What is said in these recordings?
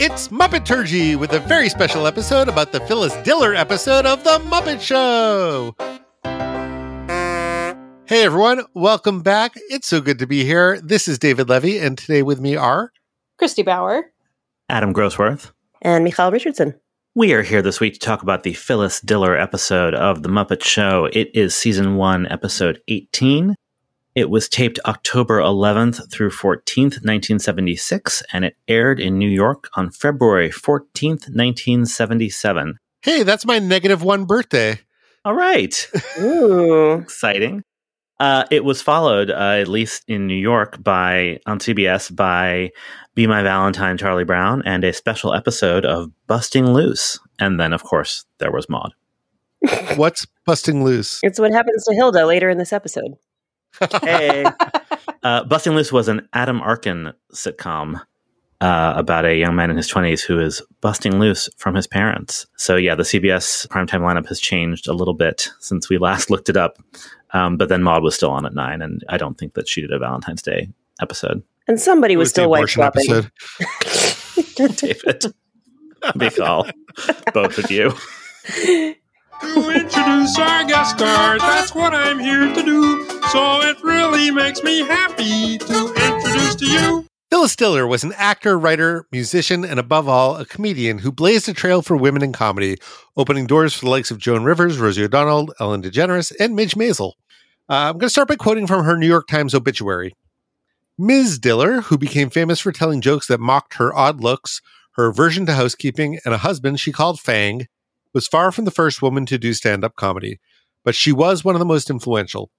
It's Muppeturgy with a very special episode about the Phyllis Diller episode of The Muppet Show. Hey everyone, welcome back. It's so good to be here. This is David Levy, and today with me are Christy Bauer, Adam Grossworth, and Michal Richardson. We are here this week to talk about the Phyllis Diller episode of The Muppet Show. It is season one, episode 18. It was taped October 11th through 14th, 1976, and it aired in New York on February 14th, 1977. Hey, that's my negative one birthday. All right. Ooh. Exciting. Uh, it was followed, uh, at least in New York, by on CBS by "Be My Valentine, Charlie Brown" and a special episode of "Busting Loose." And then, of course, there was Maud. What's busting loose? It's what happens to Hilda later in this episode. Hey, uh, "Busting Loose" was an Adam Arkin sitcom uh, about a young man in his twenties who is busting loose from his parents. So, yeah, the CBS primetime lineup has changed a little bit since we last looked it up. Um, but then Maud was still on at nine, and I don't think that she did a Valentine's Day episode. And somebody was, was still white abortion swapping. episode. David, Michal, both of you. To introduce our guest stars. That's what I'm here to do. So it really makes me happy to introduce to you. Phyllis Diller was an actor, writer, musician, and above all, a comedian who blazed a trail for women in comedy, opening doors for the likes of Joan Rivers, Rosie O'Donnell, Ellen DeGeneres, and Midge Maisel. Uh, I'm going to start by quoting from her New York Times obituary. Ms. Diller, who became famous for telling jokes that mocked her odd looks, her aversion to housekeeping, and a husband she called Fang, was far from the first woman to do stand up comedy, but she was one of the most influential.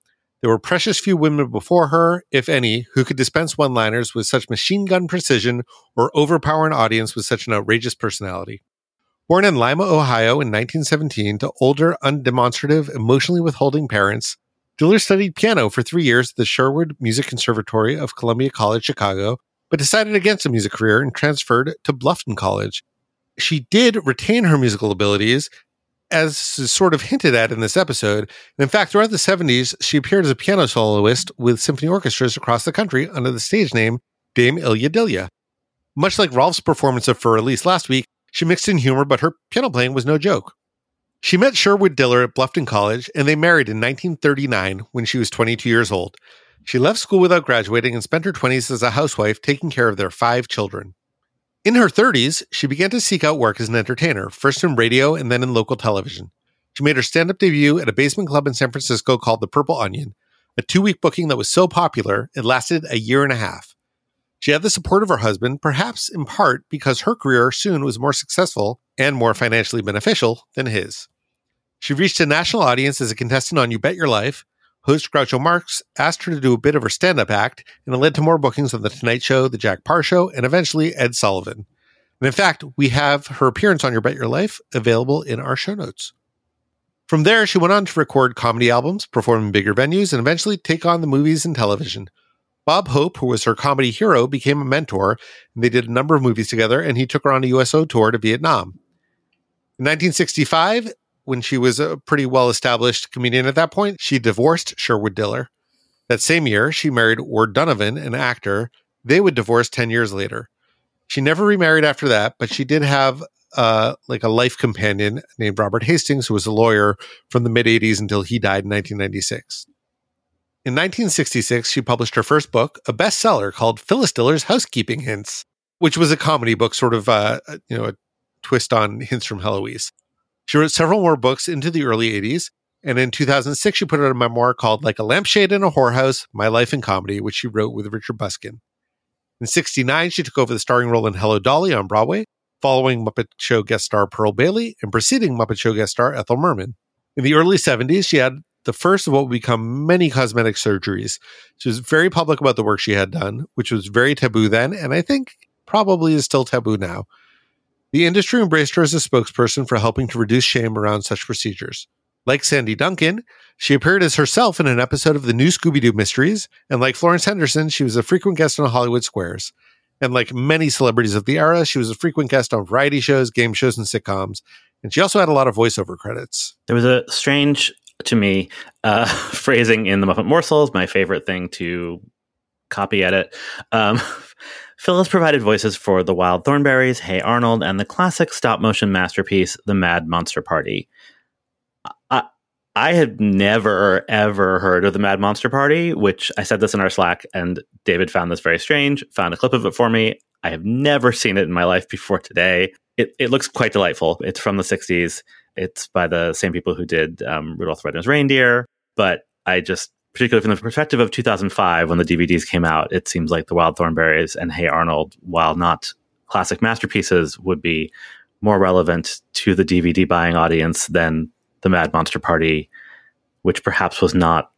There were precious few women before her, if any, who could dispense one liners with such machine gun precision or overpower an audience with such an outrageous personality. Born in Lima, Ohio in 1917 to older, undemonstrative, emotionally withholding parents, Diller studied piano for three years at the Sherwood Music Conservatory of Columbia College, Chicago, but decided against a music career and transferred to Bluffton College. She did retain her musical abilities, as is sort of hinted at in this episode. And in fact, throughout the 70s, she appeared as a piano soloist with symphony orchestras across the country under the stage name Dame Illya Dillya. Much like Rolf's performance of For Elise last week, she mixed in humor, but her piano playing was no joke. She met Sherwood Diller at Bluffton College, and they married in 1939 when she was 22 years old. She left school without graduating and spent her 20s as a housewife taking care of their five children. In her 30s, she began to seek out work as an entertainer, first in radio and then in local television. She made her stand up debut at a basement club in San Francisco called the Purple Onion, a two week booking that was so popular it lasted a year and a half. She had the support of her husband, perhaps in part because her career soon was more successful and more financially beneficial than his. She reached a national audience as a contestant on You Bet Your Life. Host Groucho Marx asked her to do a bit of her stand up act, and it led to more bookings on The Tonight Show, The Jack Paar Show, and eventually Ed Sullivan. And in fact, we have her appearance on Your Bet Your Life available in our show notes. From there, she went on to record comedy albums, perform in bigger venues, and eventually take on the movies and television. Bob Hope, who was her comedy hero, became a mentor, and they did a number of movies together, and he took her on a USO tour to Vietnam. In 1965, when she was a pretty well established comedian at that point, she divorced Sherwood Diller. That same year, she married Ward Donovan, an actor. They would divorce 10 years later. She never remarried after that, but she did have uh, like a life companion named Robert Hastings, who was a lawyer from the mid 80s until he died in 1996. In 1966, she published her first book, a bestseller called Phyllis Diller's Housekeeping Hints, which was a comedy book, sort of uh, you know a twist on Hints from Heloise. She wrote several more books into the early 80s, and in 2006, she put out a memoir called Like a Lampshade in a Whorehouse My Life in Comedy, which she wrote with Richard Buskin. In 69, she took over the starring role in Hello Dolly on Broadway, following Muppet Show guest star Pearl Bailey and preceding Muppet Show guest star Ethel Merman. In the early 70s, she had the first of what would become many cosmetic surgeries. She was very public about the work she had done, which was very taboo then, and I think probably is still taboo now. The industry embraced her as a spokesperson for helping to reduce shame around such procedures. Like Sandy Duncan, she appeared as herself in an episode of the new Scooby Doo Mysteries, and like Florence Henderson, she was a frequent guest on Hollywood Squares. And like many celebrities of the era, she was a frequent guest on variety shows, game shows, and sitcoms. And she also had a lot of voiceover credits. There was a strange, to me, uh, phrasing in the Muppet Morsels, my favorite thing to copy edit. Um, Phyllis provided voices for The Wild Thornberrys, Hey Arnold, and the classic stop motion masterpiece, The Mad Monster Party. I, I had never, ever heard of The Mad Monster Party, which I said this in our Slack, and David found this very strange, found a clip of it for me. I have never seen it in my life before today. It, it looks quite delightful. It's from the 60s. It's by the same people who did um, Rudolph the Red-Nosed Reindeer, but I just particularly from the perspective of 2005 when the DVDs came out, it seems like The Wild Thornberrys and Hey Arnold, while not classic masterpieces, would be more relevant to the DVD buying audience than The Mad Monster Party, which perhaps was not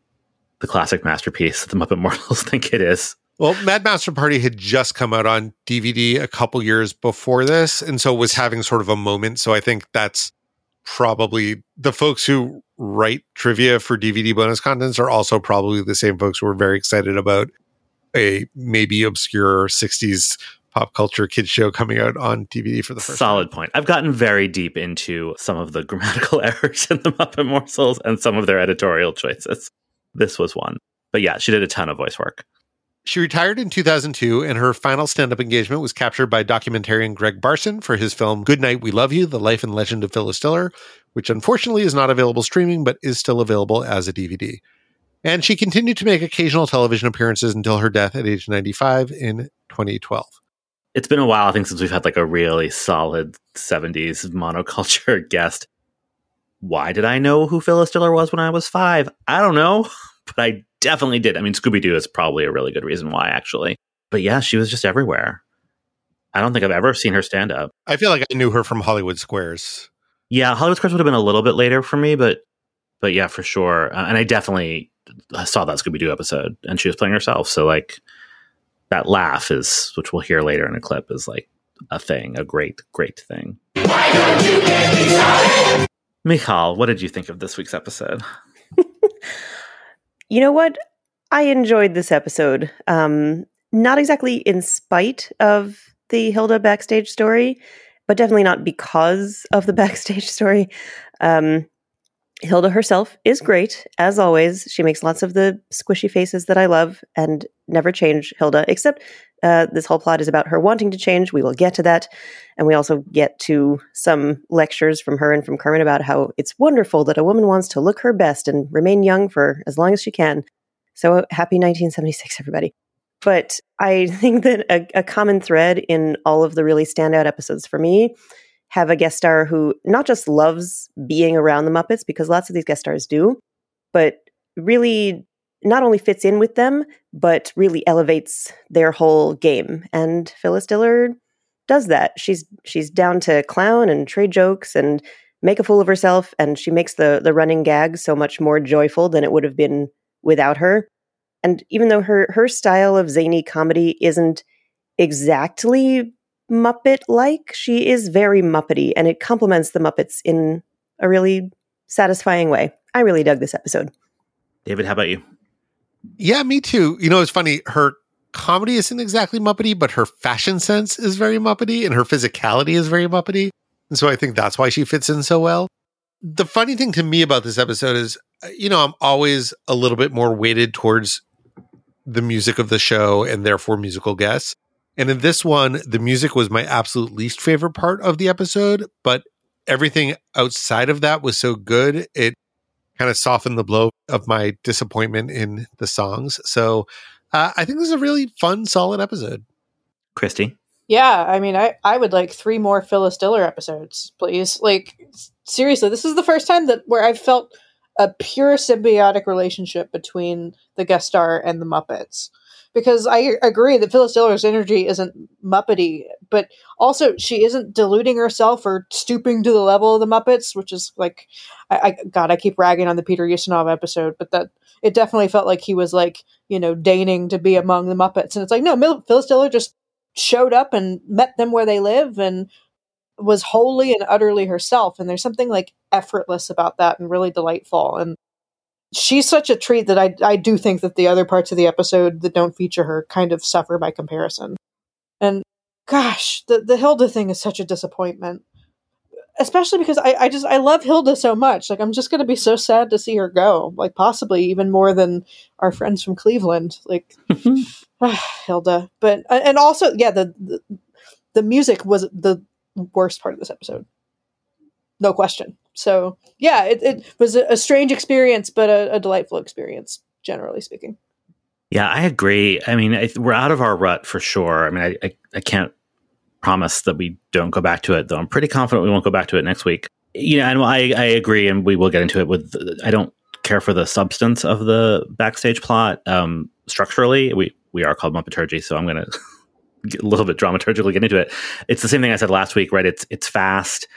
the classic masterpiece that the Muppet Morsels think it is. Well, Mad Monster Party had just come out on DVD a couple years before this, and so was having sort of a moment. So I think that's probably the folks who write trivia for DVD bonus contents are also probably the same folks who are very excited about a maybe obscure 60s pop culture kids show coming out on DVD for the first Solid time. point. I've gotten very deep into some of the grammatical errors in the Muppet Morsels and some of their editorial choices. This was one. But yeah, she did a ton of voice work. She retired in 2002, and her final stand up engagement was captured by documentarian Gregg Barson for his film Good Night, We Love You The Life and Legend of Phyllis Diller, which unfortunately is not available streaming but is still available as a DVD. And she continued to make occasional television appearances until her death at age 95 in 2012. It's been a while, I think, since we've had like a really solid 70s monoculture guest. Why did I know who Phyllis Diller was when I was five? I don't know, but I definitely did. I mean, Scooby Doo is probably a really good reason why, actually. But yeah, she was just everywhere. I don't think I've ever seen her stand up. I feel like I knew her from Hollywood Squares. Yeah, Hollywood Squares would have been a little bit later for me, but but yeah, for sure. Uh, and I definitely saw that Scooby Doo episode, and she was playing herself. So like that laugh is, which we'll hear later in a clip, is like a thing, a great, great thing. Michal, what did you think of this week's episode? You know what? I enjoyed this episode. Um, not exactly in spite of the Hilda backstage story, but definitely not because of the backstage story. Um, Hilda herself is great, as always. She makes lots of the squishy faces that I love and never change Hilda, except uh, this whole plot is about her wanting to change. We will get to that. And we also get to some lectures from her and from Carmen about how it's wonderful that a woman wants to look her best and remain young for as long as she can. So happy 1976, everybody. But I think that a, a common thread in all of the really standout episodes for me have a guest star who not just loves being around the Muppets, because lots of these guest stars do, but really not only fits in with them, but really elevates their whole game. And Phyllis Diller does that. She's she's down to clown and trade jokes and make a fool of herself, and she makes the the running gag so much more joyful than it would have been without her. And even though her her style of zany comedy isn't exactly Muppet like, she is very Muppety, and it complements the Muppets in a really satisfying way. I really dug this episode. David, how about you? Yeah, me too. You know, it's funny. Her comedy isn't exactly Muppety, but her fashion sense is very Muppety and her physicality is very Muppety. And so I think that's why she fits in so well. The funny thing to me about this episode is, uh, you know, I'm always a little bit more weighted towards the music of the show and therefore musical guests. And in this one, the music was my absolute least favorite part of the episode, but everything outside of that was so good. It kind of soften the blow of my disappointment in the songs. So uh, I think this is a really fun, solid episode. Christy? Yeah, I mean, I, I would like three more Phyllis Diller episodes, please. Like, seriously, this is the first time that where I've felt a pure symbiotic relationship between the guest star and the Muppets. Because I agree that Phyllis Diller's energy isn't Muppety, but also she isn't deluding herself or stooping to the level of the Muppets, which is like, I, I God, I keep ragging on the Peter Ustinov episode, but that it definitely felt like he was like, you know, deigning to be among the Muppets, and it's like, no, Mil- Phyllis Diller just showed up and met them where they live and was wholly and utterly herself. And there's something like effortless about that and really delightful. And she's such a treat that I, I do think that the other parts of the episode that don't feature her kind of suffer by comparison. And gosh, the, the Hilda thing is such a disappointment. Especially because I, I just I love Hilda so much. Like I'm just gonna be so sad to see her go. Like possibly even more than our friends from Cleveland. Like ah, Hilda. But and also, yeah, the, the the music was the worst part of this episode, no question. So yeah, it, it was a, strange experience, but a, a delightful experience, generally speaking. Yeah, I agree. I mean, I, we're out of our rut for sure. I mean, I, I, I can't promise that we don't go back to it, though. I'm pretty confident we won't go back to it next week. You know, and I, I agree, and we will get into it with. I don't care for the substance of the backstage plot. Um, structurally, we we are called Muppeturgy, so I'm going to a little bit dramaturgically get into it. It's the same thing I said last week, right? It's it's fast,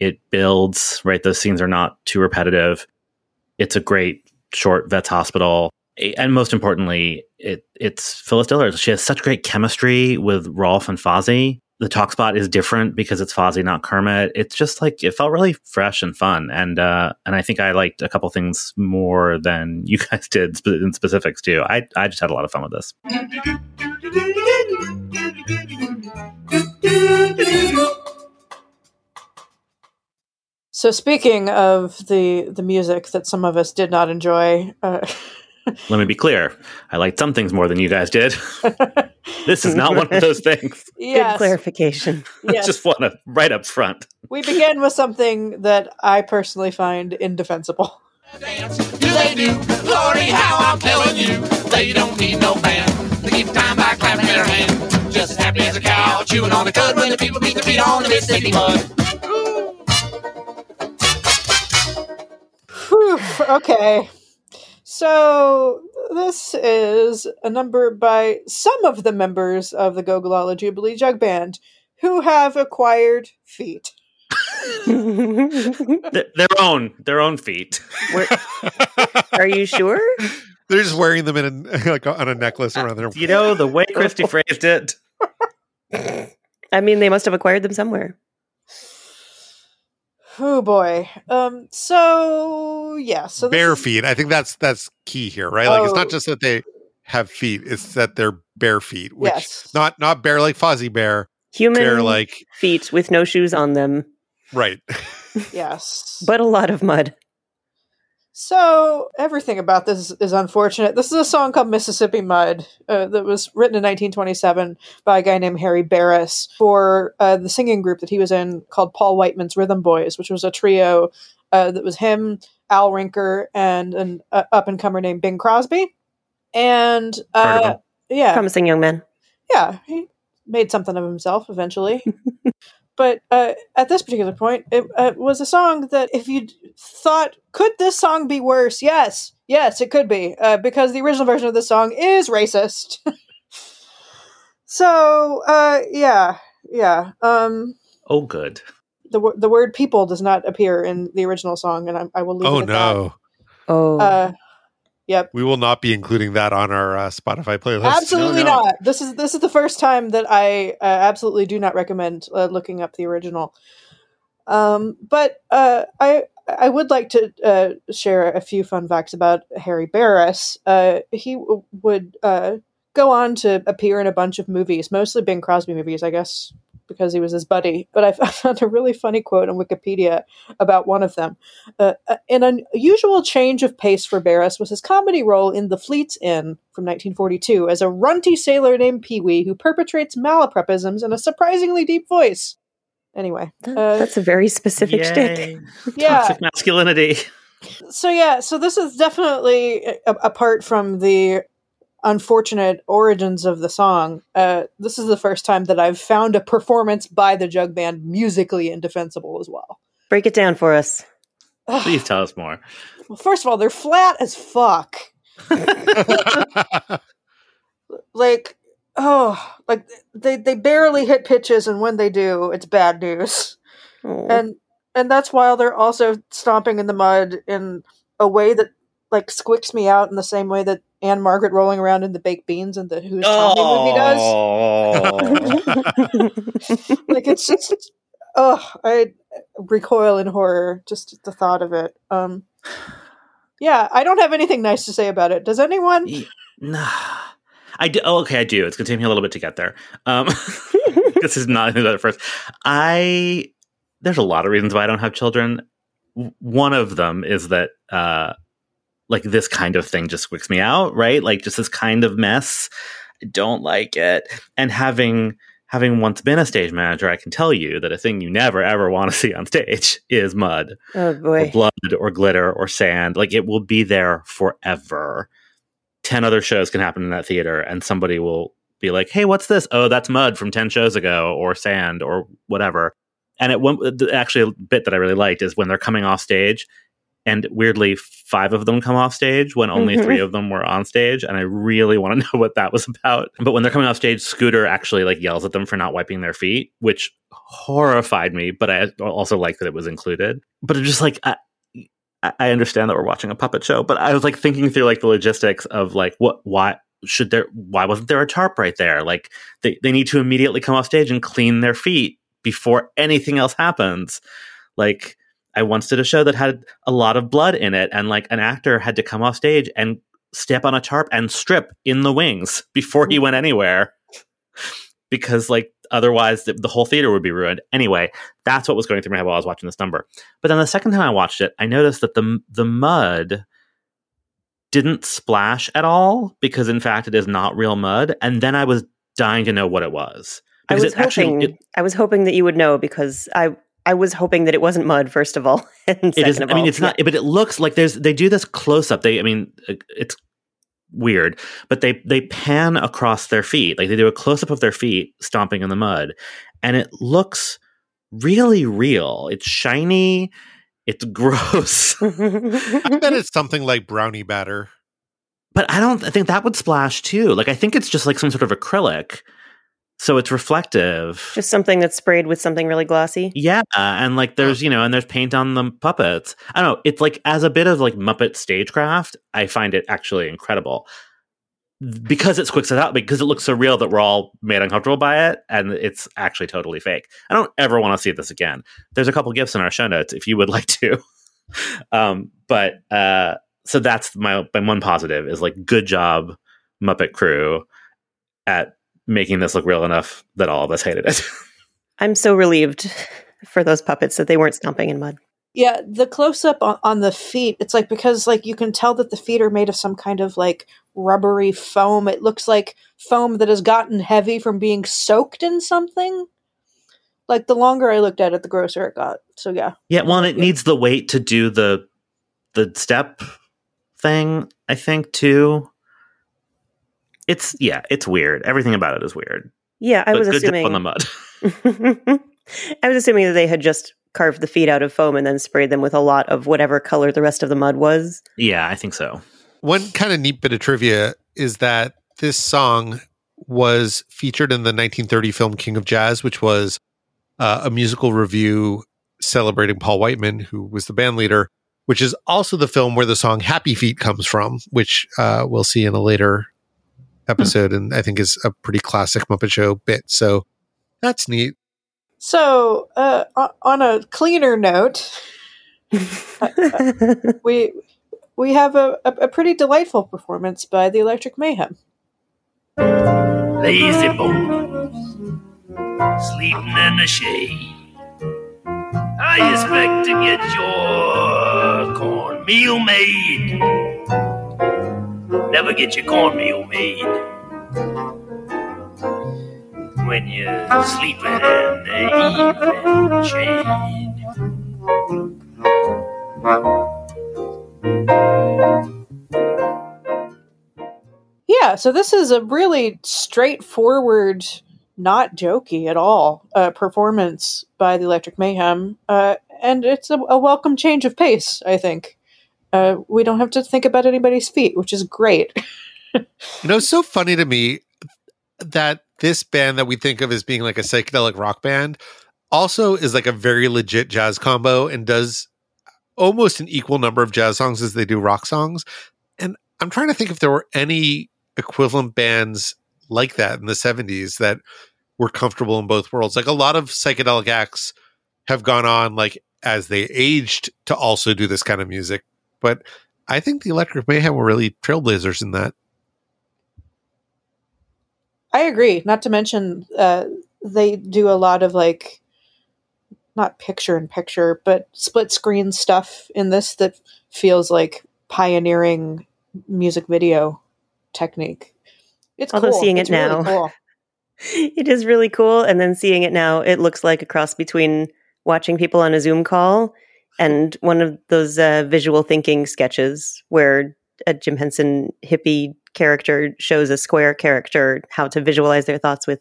it builds, right? Those scenes are not too repetitive. It's a great short vet's hospital and most importantly, it it's Phyllis Diller. She has such great chemistry with Rolf and Fozzie. The talk spot is different because it's Fozzie, not Kermit. It's just like it felt really fresh and fun, and uh, and I think I liked a couple things more than you guys did in specifics too. I I just had a lot of fun with this. So speaking of the the music that some of us did not enjoy. Uh, Let me be clear. I liked some things more than you guys did. this is not one of those things. yes, Good clarification. Yes. just want to right up front. we begin with something that I personally find indefensible. dance. Do they do? Lordy, how I'm telling you, they don't need no band. They keep time by clapping their hands. Just as happy as a cow chewing on the cud when the people beat their feet on the Mississippi mud. Whew, okay. So this is a number by some of the members of the Gogolala Jubilee Jug Band who have acquired feet. Their own, their own feet. Where- are you sure? They're just wearing them in a, like on a necklace around their. You know the way Christy phrased it. I mean, they must have acquired them somewhere. Oh boy. Um. So yeah. So bare is- feet. I think that's that's key here, right? Like it's Oh. not just that they have feet; it's that they're bare feet, which Yes. not not bare like Fozzie Bear. Human They're like feet with no shoes on them, right. Yes. but a lot of mud. So everything about this is, is unfortunate. This is a song called Mississippi Mud uh, that was written in 1927 by a guy named Harry Barris for uh, the singing group that he was in called Paul Whiteman's Rhythm Boys, which was a trio uh, that was him, Al Rinker, and an uh, up and comer named Bing Crosby. And uh, yeah, Promising young man. yeah, he made something of himself eventually. but uh, at this particular point, it uh, was a song that if you thought, could this song be worse? Yes, yes, it could be, uh, because the original version of this song is racist. so, uh, yeah, yeah. Um, Oh, good. the wo- the word "people" does not appear in the original song, and I, I will leave Oh it at that. no, Oh, Uh, yep. we will not be including that on our uh, Spotify playlist. Absolutely no. not. This is this is the first time that I uh, absolutely do not recommend uh, looking up the original. Um, but uh, I I would like to uh, share a few fun facts about Harry Barris. Uh, he w- would uh, go on to appear in a bunch of movies, mostly Bing Crosby movies, I guess, because he was his buddy. But I, I found a really funny quote on Wikipedia about one of them. Uh, uh, an unusual change of pace for Barris was his comedy role in The Fleet's In from 1942 as a runty sailor named Pee Wee who perpetrates malapropisms in a surprisingly deep voice. Anyway, uh, that's a very specific shtick. Yeah. Toxic masculinity. So yeah, so this is definitely a- apart from the unfortunate origins of the song. Uh, this is the first time that I've found a performance by the Jug Band musically indefensible as well. Break it down for us. Please tell us more. Well, first of all, they're flat as fuck. like oh like they they barely hit pitches and when they do it's bad news Oh. and and that's while they're also stomping in the mud in a way that like squicks me out in the same way that Ann-Margret rolling around in the baked beans and the Who's Tommy movie does. Oh. Like it's just oh, I recoil in horror just at the thought of it. Um yeah, I don't have anything nice to say about it. Does anyone? Nah. I do. Oh, okay, I do. It's going to take me a little bit to get there. Um, this is not about it first. I there's a lot of reasons why I don't have children. One of them is that uh, like this kind of thing just squicks me out, right? Like just this kind of mess. I don't like it. And having having once been a stage manager, I can tell you that a thing you never ever want to see on stage is mud oh or blood or glitter or sand. Like it will be there forever. 10 other shows can happen in that theater and somebody will be like, "Hey, what's this?" "Oh, that's mud from 10 shows ago or sand or whatever." And it the- actually a bit that I really liked is when they're coming off stage and weirdly five of them come off stage when only Mhm. three of them were on stage and I really want to know what that was about. But when they're coming off stage, Scooter actually like yells at them for not wiping their feet, which horrified me, but I also like that it was included. But it's just like I, I I understand that we're watching a puppet show, but I was like thinking through like the logistics of like what why should there why wasn't there a tarp right there? Like they, they need to immediately come off stage and clean their feet before anything else happens. Like I once did a show that had a lot of blood in it, and like an actor had to come off stage and step on a tarp and strip in the wings before he went anywhere. Because like otherwise the, the whole theater would be ruined. Anyway that's what was going through my head while i was watching this number. But then the second time i watched it i noticed that the the mud didn't splash at all because in fact it is not real mud and then i was dying to know what it was. I because was it actually it- I was hoping that you would know because I I was hoping that it wasn't mud first of all. And it second is i mean all, it's not but it looks like there's they do this close up they i mean uh, it's weird but they they pan across their feet. Like they do a close up of their feet stomping in the mud and it looks really real. It's shiny. It's gross. I bet it's something like brownie batter. but i don't I think that would splash too. Like i think it's just like some sort of acrylic so it's reflective Just something that's sprayed with something really glossy. Yeah, and like there's you know, and there's paint on the puppets. I don't know. It's like as a bit of like Muppet stagecraft, I find it actually incredible because it squicks it out because it looks so real that we're all made uncomfortable by it, and it's actually totally fake. I don't ever want to see this again. There's a couple gifts in our show notes if you would like to. um, but uh, so that's my my one positive is like good job Muppet crew at making this look real enough that all of us hated it. I'm so relieved for those puppets that they weren't stomping in mud. Yeah, the close up on, on the feet, it's like because like you can tell that the feet are made of some kind of like rubbery foam. It looks like foam that has gotten heavy from being soaked in something. Like the longer I looked at it, the grosser it got. So yeah. Yeah, well, and it needs the weight to do the the step thing. I think too. It's yeah, it's weird. Everything about it is weird. Yeah, I but was good dip assuming on the mud. I was assuming that they had just carved the feet out of foam and then sprayed them with a lot of whatever color the rest of the mud was. yeah, I think so. One kind of neat bit of trivia is that this song was featured in the 1930 film King of Jazz, which was uh, a musical review celebrating Paul Whiteman, who was the band leader, which is also the film where the song Happy Feet comes from, which uh, we'll see in a later episode, and I think is a pretty classic Muppet Show bit. So that's neat. So uh, on a cleaner note, we we have a, a, a pretty delightful performance by the Electric Mayhem. Lazy bones, sleeping in the shade. I expect to get your cornmeal made. Never get your cornmeal made when you're sleeping in the evening. Yeah, so this is a really straightforward, not jokey at all, uh, performance by the Electric Mayhem, uh, and it's a, a welcome change of pace. I think uh, we don't have to think about anybody's feet, which is great. You know, it's so funny to me that this band that we think of as being like a psychedelic rock band also is like a very legit jazz combo and does almost an equal number of jazz songs as they do rock songs. And I'm trying to think if there were any equivalent bands like that in the 70s that were comfortable in both worlds. Like a lot of psychedelic acts have gone on like as they aged to also do this kind of music. But I think the Electric Mayhem were really trailblazers in that. I agree. Not to mention, uh, they do a lot of like, not picture in picture, but split screen stuff in this that feels like pioneering music video technique. It's Although cool. seeing it It's really now- cool. it is really cool. And then seeing it now, it looks like a cross between watching people on a Zoom call and one of those uh, visual thinking sketches where a Jim Henson hippie character shows a square character how to visualize their thoughts with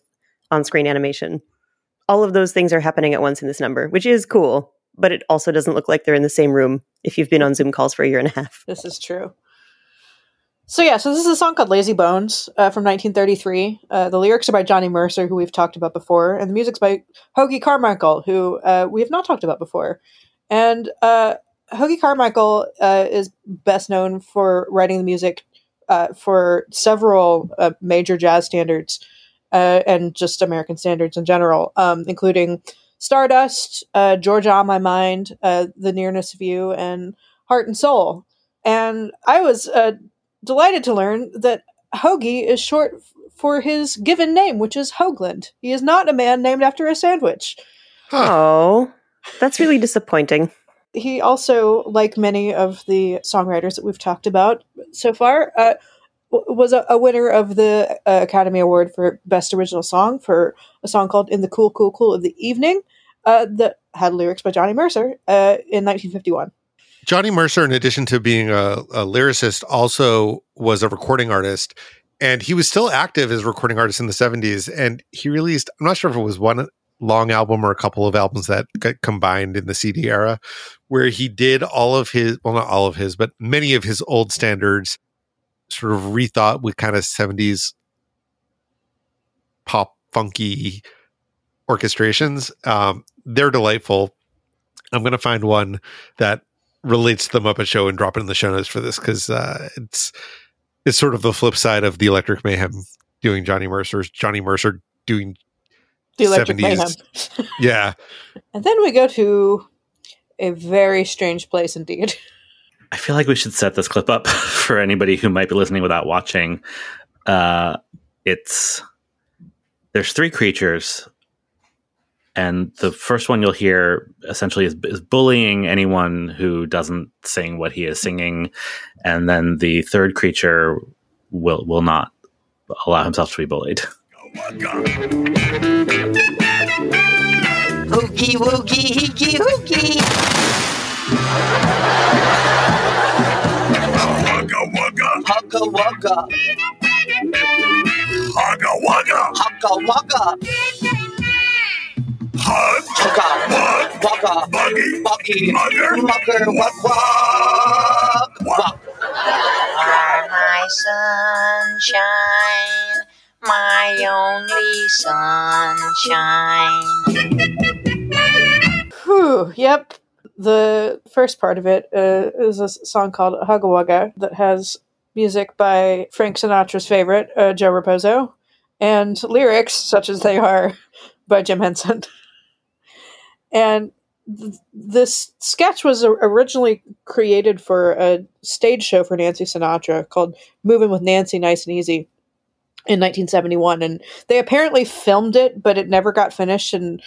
on screen animation. All of those things are happening at once in this number, which is cool, but it also doesn't look like they're in the same room if you've been on Zoom calls for a year and a half. This is true. So yeah, so this is a song called "Lazy Bones" uh, from 1933. Uh, the lyrics are by Johnny Mercer, who we've talked about before, and the music's by Hoagy Carmichael, who uh, we have not talked about before. And uh, Hoagy Carmichael uh, is best known for writing the music uh, for several uh, major jazz standards uh, and just American standards in general, um, including Stardust, uh, Georgia on My Mind, uh, The Nearness of You, and Heart and Soul. And I was uh, delighted to learn that Hoagy is short for his given name, which is Hoagland. He is not a man named after a sandwich. Huh. Oh, that's really disappointing. He also, like many of the songwriters that we've talked about so far, uh, was a, a winner of the uh, Academy Award for Best Original Song for a song called "In the Cool, Cool, Cool of the Evening," uh, that had lyrics by Johnny Mercer uh, in 1951. Johnny Mercer, in addition to being a, a lyricist, also was a recording artist. And he was still active as a recording artist in the 70s. And he released, I'm not sure if it was one long album or a couple of albums that got combined in the CD era, where he did all of his, well, not all of his, but many of his old standards sort of rethought with kind of 70s pop funky orchestrations. Um, they're delightful. I'm going to find one that relates to the Muppet Show and drop it in the show notes for this because uh, it's it's sort of the flip side of the Electric Mayhem doing Johnny Mercer's Johnny Mercer doing The Electric 70s. Mayhem. yeah And then we go to a very strange place indeed. I feel like we should set this clip up for anybody who might be listening without watching. Uh, it's there's three creatures, and the first one you'll hear essentially is, is bullying anyone who doesn't sing what he is singing, and then the third creature will will not allow himself to be bullied. Hoogie woogie heegie hoogie. Hugga wugga. Hugga wugga. Hugga wugga. Hug. Hugga Wug. wugga. Buggy. Buggy. Mugger. Mugger wug wug. Wug. are my sunshine, my only sunshine. Whew, yep. The first part of it uh, is a song called Hugga Wugga that has music by Frank Sinatra's favorite, uh, Joe Raposo, and lyrics, such as they are, by Jim Henson. And th- this sketch was originally created for a stage show for Nancy Sinatra called Moving with Nancy Nice and Easy in 1971. And they apparently filmed it, but it never got finished and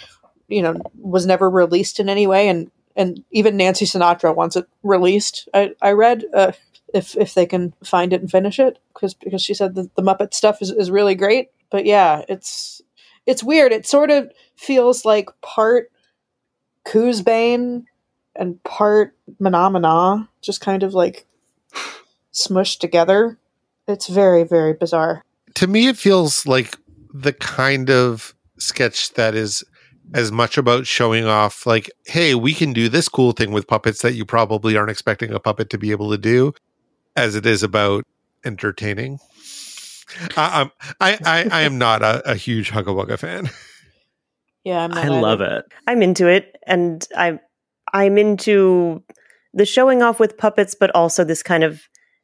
you know was never released in any way and and even Nancy Sinatra wants it released I, I read uh, if if they can find it and finish it because because she said that the Muppet stuff is, is really great but yeah it's it's weird it sort of feels like part Koozebane and part Menomina just kind of like smushed together it's very very bizarre to me it feels like the kind of sketch that is as much about showing off like hey we can do this cool thing with puppets that you probably aren't expecting a puppet to be able to do as it is about entertaining I, I'm, I, I, I am not a, a huge Hugga Wugga fan. yeah I'm not I love it. I'm into it, and I'm I'm into the showing off with puppets, but also this kind of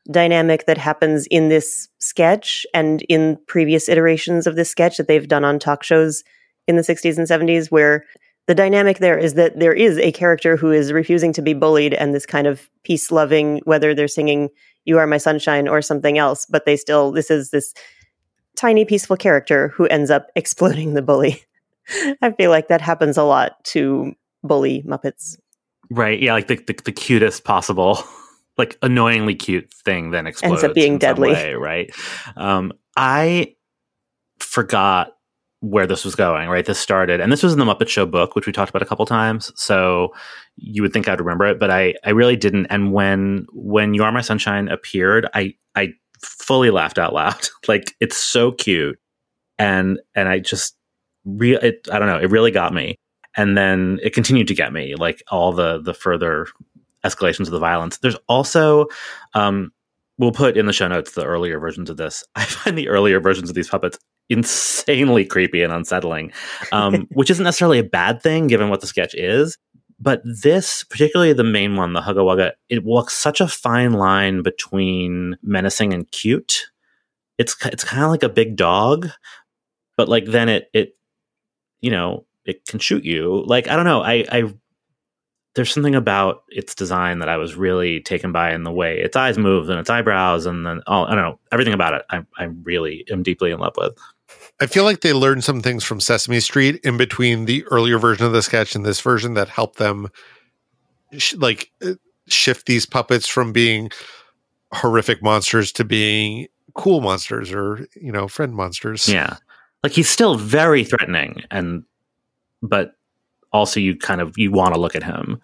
dynamic that happens in this sketch and in previous iterations of this sketch that they've done on talk shows in the 60s and 70s, where the dynamic there is that there is a character who is refusing to be bullied and this kind of peace loving, whether they're singing You Are My Sunshine or something else, but they still, this is this tiny peaceful character who ends up exploding the bully. I feel like that happens a lot to bully Muppets. Right? Yeah, like the the, the cutest possible, like annoyingly cute thing then explodes being in some deadly. way, right? Um, I forgot where this was going, right? This started, and this was in the Muppet Show book, which we talked about a couple times. So you would think I'd remember it, but I, I really didn't. And when when You Are My Sunshine appeared, I I fully laughed out loud. like it's so cute, and and I just re it, I don't know, it really got me. And then it continued to get me, like all the the further escalations of the violence. There's also um, we'll put in the show notes the earlier versions of this. I find the earlier versions of these puppets insanely creepy and unsettling, um, which isn't necessarily a bad thing given what the sketch is. But this, particularly the main one, the Hugga Wugga, it walks such a fine line between menacing and cute. It's it's kind of like a big dog, but like then it it you know it can shoot you. Like I don't know. I I there's something about its design that I was really taken by in the way its eyes move and its eyebrows and then oh I don't know everything about it. I I really am deeply in love with. I feel like they learned some things from Sesame Street in between the earlier version of the sketch and this version that helped them sh- like uh, shift these puppets from being horrific monsters to being cool monsters or you know friend monsters. Yeah. Like he's still very threatening and but also you kind of you want to look at him.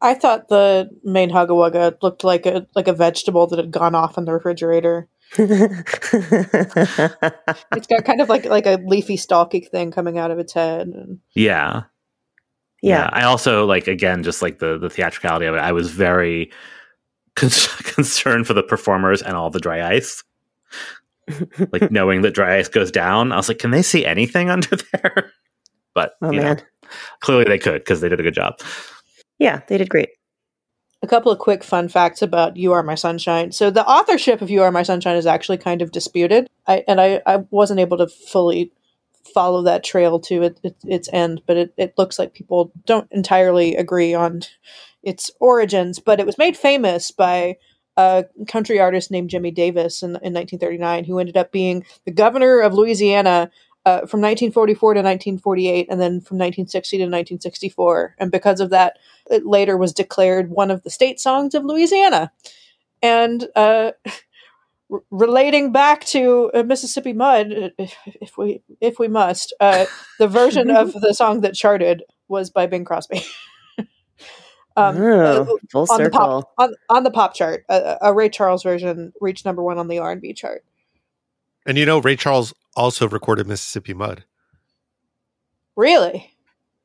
I thought the main Hugga Wugga looked like a like a vegetable that had gone off in the refrigerator. It's got kind of like like a leafy stalky thing coming out of its head. And Yeah. yeah. I also like again just like the the theatricality of it. I was very con- concerned for the performers and all the dry ice. like knowing that dry ice goes down, I was like, can they see anything under there? But oh you know, man. Clearly they could because they did a good job. Yeah, they did great. a couple of quick fun facts about "You Are My Sunshine." So the authorship of "You Are My Sunshine" is actually kind of disputed. I and I, I wasn't able to fully follow that trail to it, it, its end, but it, it looks like people don't entirely agree on its origins. But it was made famous by a country artist named Jimmie Davis in, in 1939, who ended up being the governor of Louisiana uh, from 1944 to 1948, and then from 1960 to 1964. And because of that, it later was declared one of the state songs of Louisiana. And uh, r- relating back to uh, Mississippi Mud, uh, if, if we if we must, uh, the version of the song that charted was by Bing Crosby. um, uh, oh, full on the circle. pop on, on the pop chart, a, a Ray Charles version reached number one on the R and B chart. And you know, Ray Charles also recorded Mississippi Mud. Really?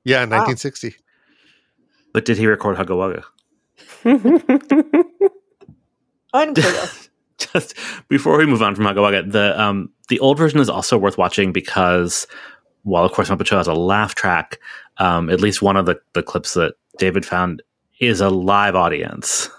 Yeah, in Wow. 1960. But did he record Hugga Wugga? Unclear. just before we move on from Hugga Wugga, the um the old version is also worth watching because while of course Muppet Show has a laugh track, um, at least one of the, the clips that David found is a live audience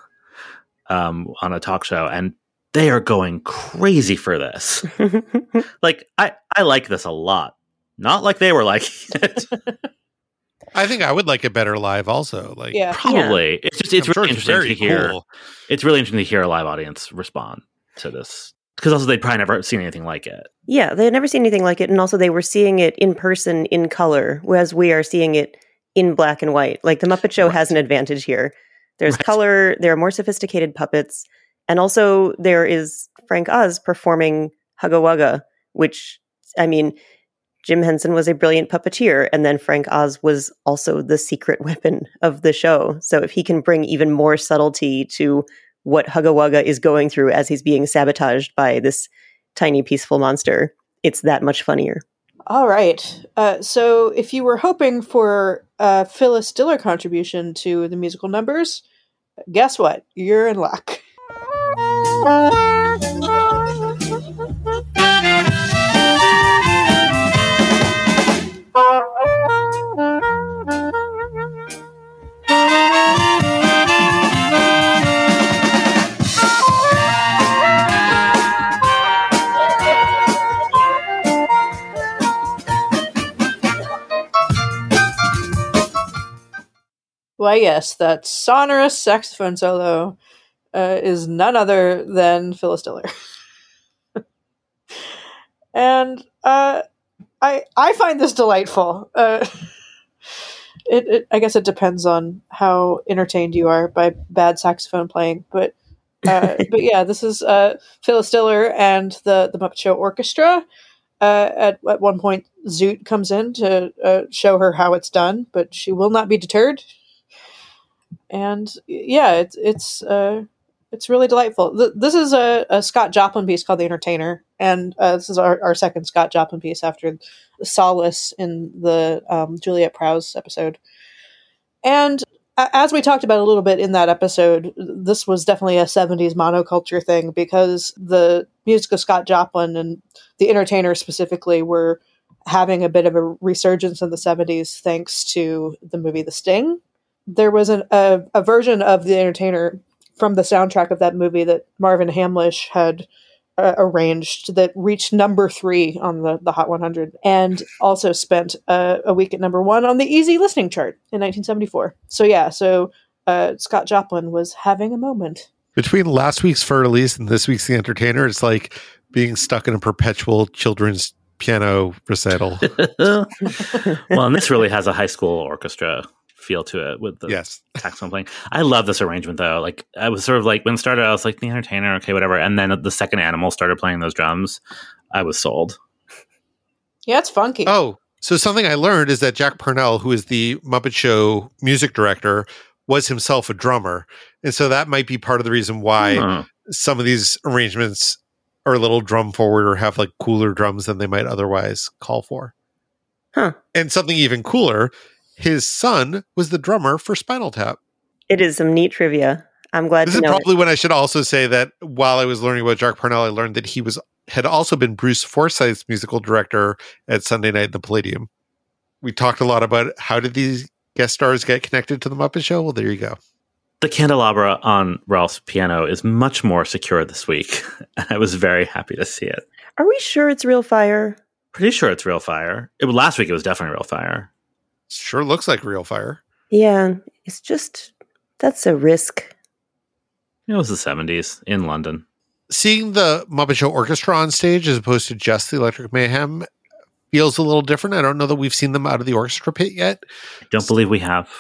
um, on a talk show, and they are going crazy for this. like I I like this a lot, not like they were liking it. I think I would like it better live also. Like yeah. Probably it's just it's I'm sure really interesting very to hear. cool. It's really interesting to hear a live audience respond to this because also they'd probably never seen anything like it. yeah, they had never seen anything like it, and also they were seeing it in person in color, whereas we are seeing it in black and white. Like the Muppet Show Right. has an advantage here. There's Right. color, there are more sophisticated puppets, and also there is Frank Oz performing Hugga Wugga, which I mean, Jim Henson was a brilliant puppeteer, and then Frank Oz was also the secret weapon of the show. So if he can bring even more subtlety to what Hugga Wugga is going through as he's being sabotaged by this tiny peaceful monster, it's that much funnier. All right. Uh, so, if you were hoping for a Phyllis Diller contribution to the musical numbers, guess what? You're in luck. Why, yes, that sonorous saxophone solo uh, is none other than Phyllis Diller. and uh, I I find this delightful. Uh, it, it I guess it depends on how entertained you are by bad saxophone playing, but Uh, but yeah, this is uh, Phyllis Diller and the the Muppet Show Orchestra. Uh, at at one point, Zoot comes in to uh, show her how it's done, but she will not be deterred. And yeah, it's it's uh, it's really delightful. Th- this is a, a Scott Joplin piece called "The Entertainer," and uh, this is our, our second Scott Joplin piece after Solace in the um, Juliet Prowse episode. And as we talked about a little bit in that episode, this was definitely a 70s monoculture thing because the music of Scott Joplin and the entertainer specifically were having a bit of a resurgence in the 70s thanks to the movie The Sting. There was an, a, a version of the entertainer from the soundtrack of that movie that Marvin Hamlisch had uh, arranged that reached number three on the, the Hot 100 and also spent uh, a week at number one on the easy listening chart in 1974. So, yeah, so uh, Scott Joplin was having a moment. Between last week's Fur Elise and this week's The Entertainer, it's like being stuck in a perpetual children's piano recital. well, and this really has a high school orchestra feel to it with the yes. saxophone playing. I love this arrangement though. Like I was sort of like when it started, I was like the entertainer, okay, whatever. And then the second animal started playing those drums, I was sold. Yeah, it's funky. Oh, so something I learned is that Jack Parnell, who is the Muppet Show music director, was himself a drummer. And so that might be part of the reason why Huh. some of these arrangements are a little drum forward or have like cooler drums than they might otherwise call for. Huh. And something even cooler, his son was the drummer for Spinal Tap. It is some neat trivia. I'm glad This to is know. probably when I should also say that while I was learning about Jack Parnell, I learned that he was had also been Bruce Forsyth's musical director at Sunday Night at the Palladium. We talked a lot about how did these guest stars get connected to the Muppet Show. Well, there you go. The candelabra on Ralph's piano is much more secure this week. and I was very happy to see it. Are we sure it's real fire? Pretty sure it's real fire. It, last week it was definitely real fire. Sure looks like real fire. Yeah, it's just that's a risk. It was the 70s in London. Seeing the Muppet Show Orchestra on stage as opposed to just the Electric Mayhem feels a little different. I don't know that we've seen them out of the orchestra pit yet. Don't believe we have.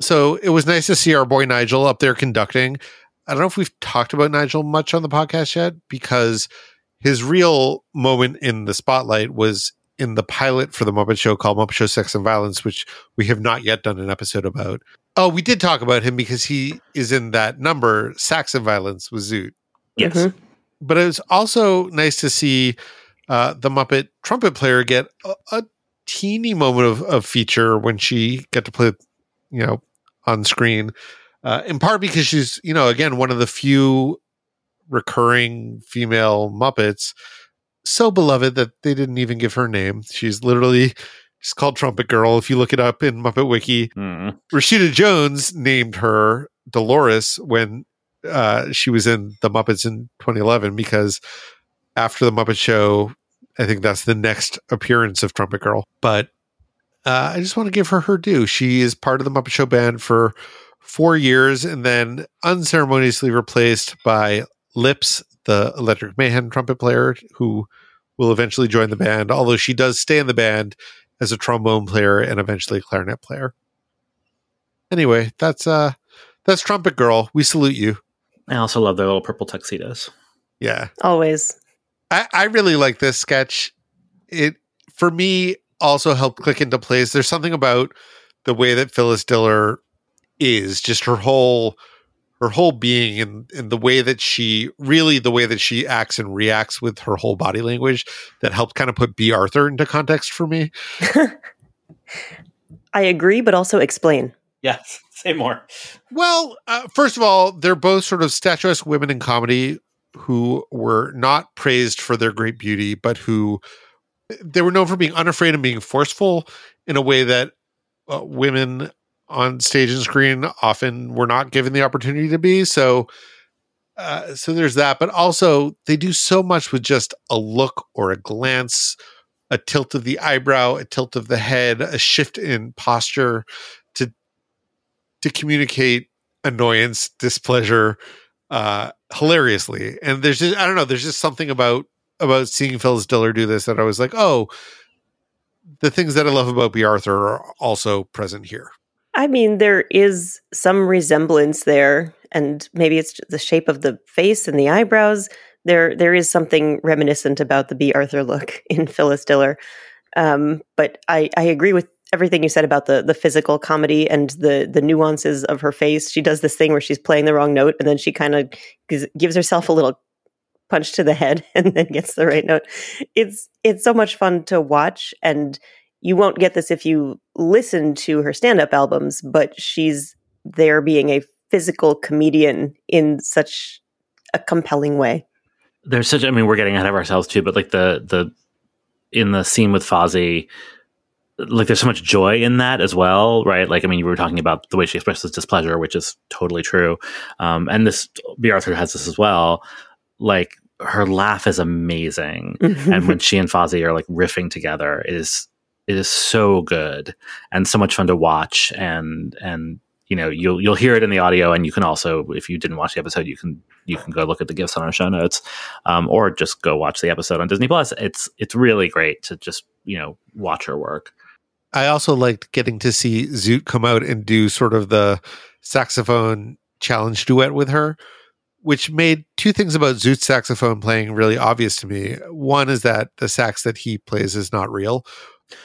So it was nice to see our boy Nigel up there conducting. I don't know if we've talked about Nigel much on the podcast yet because his real moment in the spotlight was in the pilot for the Muppet Show called Muppet Show Sex and Violence, which we have not yet done an episode about. Oh, we did talk about him because he is in that number, Sex and Violence with Zoot. Yes. Mhm. But it was also nice to see uh, the Muppet trumpet player get a, a teeny moment of, of feature when she got to play, you know, on screen. Uh, in part because she's, you know, again, one of the few recurring female Muppets, so beloved that they didn't even give her name. She's literally she's called Trumpet Girl. If you look it up in Muppet Wiki, Hmm. Rashida Jones named her Dolores when uh, she was in the Muppets in 2011 because after the Muppet Show, I think that's the next appearance of Trumpet Girl. But uh, I just want to give her her due. She is part of the Muppet Show band for four years and then unceremoniously replaced by Lips, the Electric Mayhem trumpet player, who will eventually join the band, although she does stay in the band as a trombone player and eventually a clarinet player. Anyway, that's uh that's Trumpet Girl. We salute you. I also love their little purple tuxedos. Yeah. Always. I, I really like this sketch. It for me also helped click into place. There's something about the way that Phyllis Diller is, just her whole her whole being and, and the way that she really the way that she acts and reacts with her whole body language that helped kind of put Bea Arthur into context for me. I agree, but also explain. Yes. Say more. Well, uh, first of all, they're both sort of statuesque women in comedy who were not praised for their great beauty, but who they were known for being unafraid and being forceful in a way that uh, women on stage and screen often were not given the opportunity to be. So, uh, so there's that. But also, they do so much with just a look or a glance, a tilt of the eyebrow, a tilt of the head, a shift in posture to to communicate annoyance, displeasure, uh, hilariously. And there's just I don't know, there's just something about about seeing Phyllis Diller do this that I was like, oh, the things that I love about Bea Arthur are also present here. I mean, there is some resemblance there. and maybe it's the shape of the face and the eyebrows. There, there is something reminiscent about the Bea Arthur look in Phyllis Diller. Um, but I, I agree with everything you said about the the physical comedy and the the nuances of her face. She does this thing where she's playing the wrong note, and then she kind of gives, gives herself a little punch to the head, and then gets the right note. It's it's so much fun to watch, and you won't get this if you listen to her stand up albums. But she's there being a physical comedian in such a compelling way. there's such i mean we're getting ahead of ourselves too but like the the in the scene with Fozzie like there's so much joy in that as well right? Like i mean you were talking about the way she expresses displeasure which is totally true. Um and this Bea Arthur has this as well. Like her laugh is amazing. And when she and Fozzie are like riffing together it is it is so good and so much fun to watch and and you know you'll you'll hear it in the audio and you can also if you didn't watch the episode you can you can go look at the gifs on our show notes um, or just go watch the episode on disney plus it's it's really great to just you know watch her work I also liked getting to see Zoot come out and do sort of the saxophone challenge duet with her, which made two things about Zoot's saxophone playing really obvious to me. One is that the sax that he plays is not real.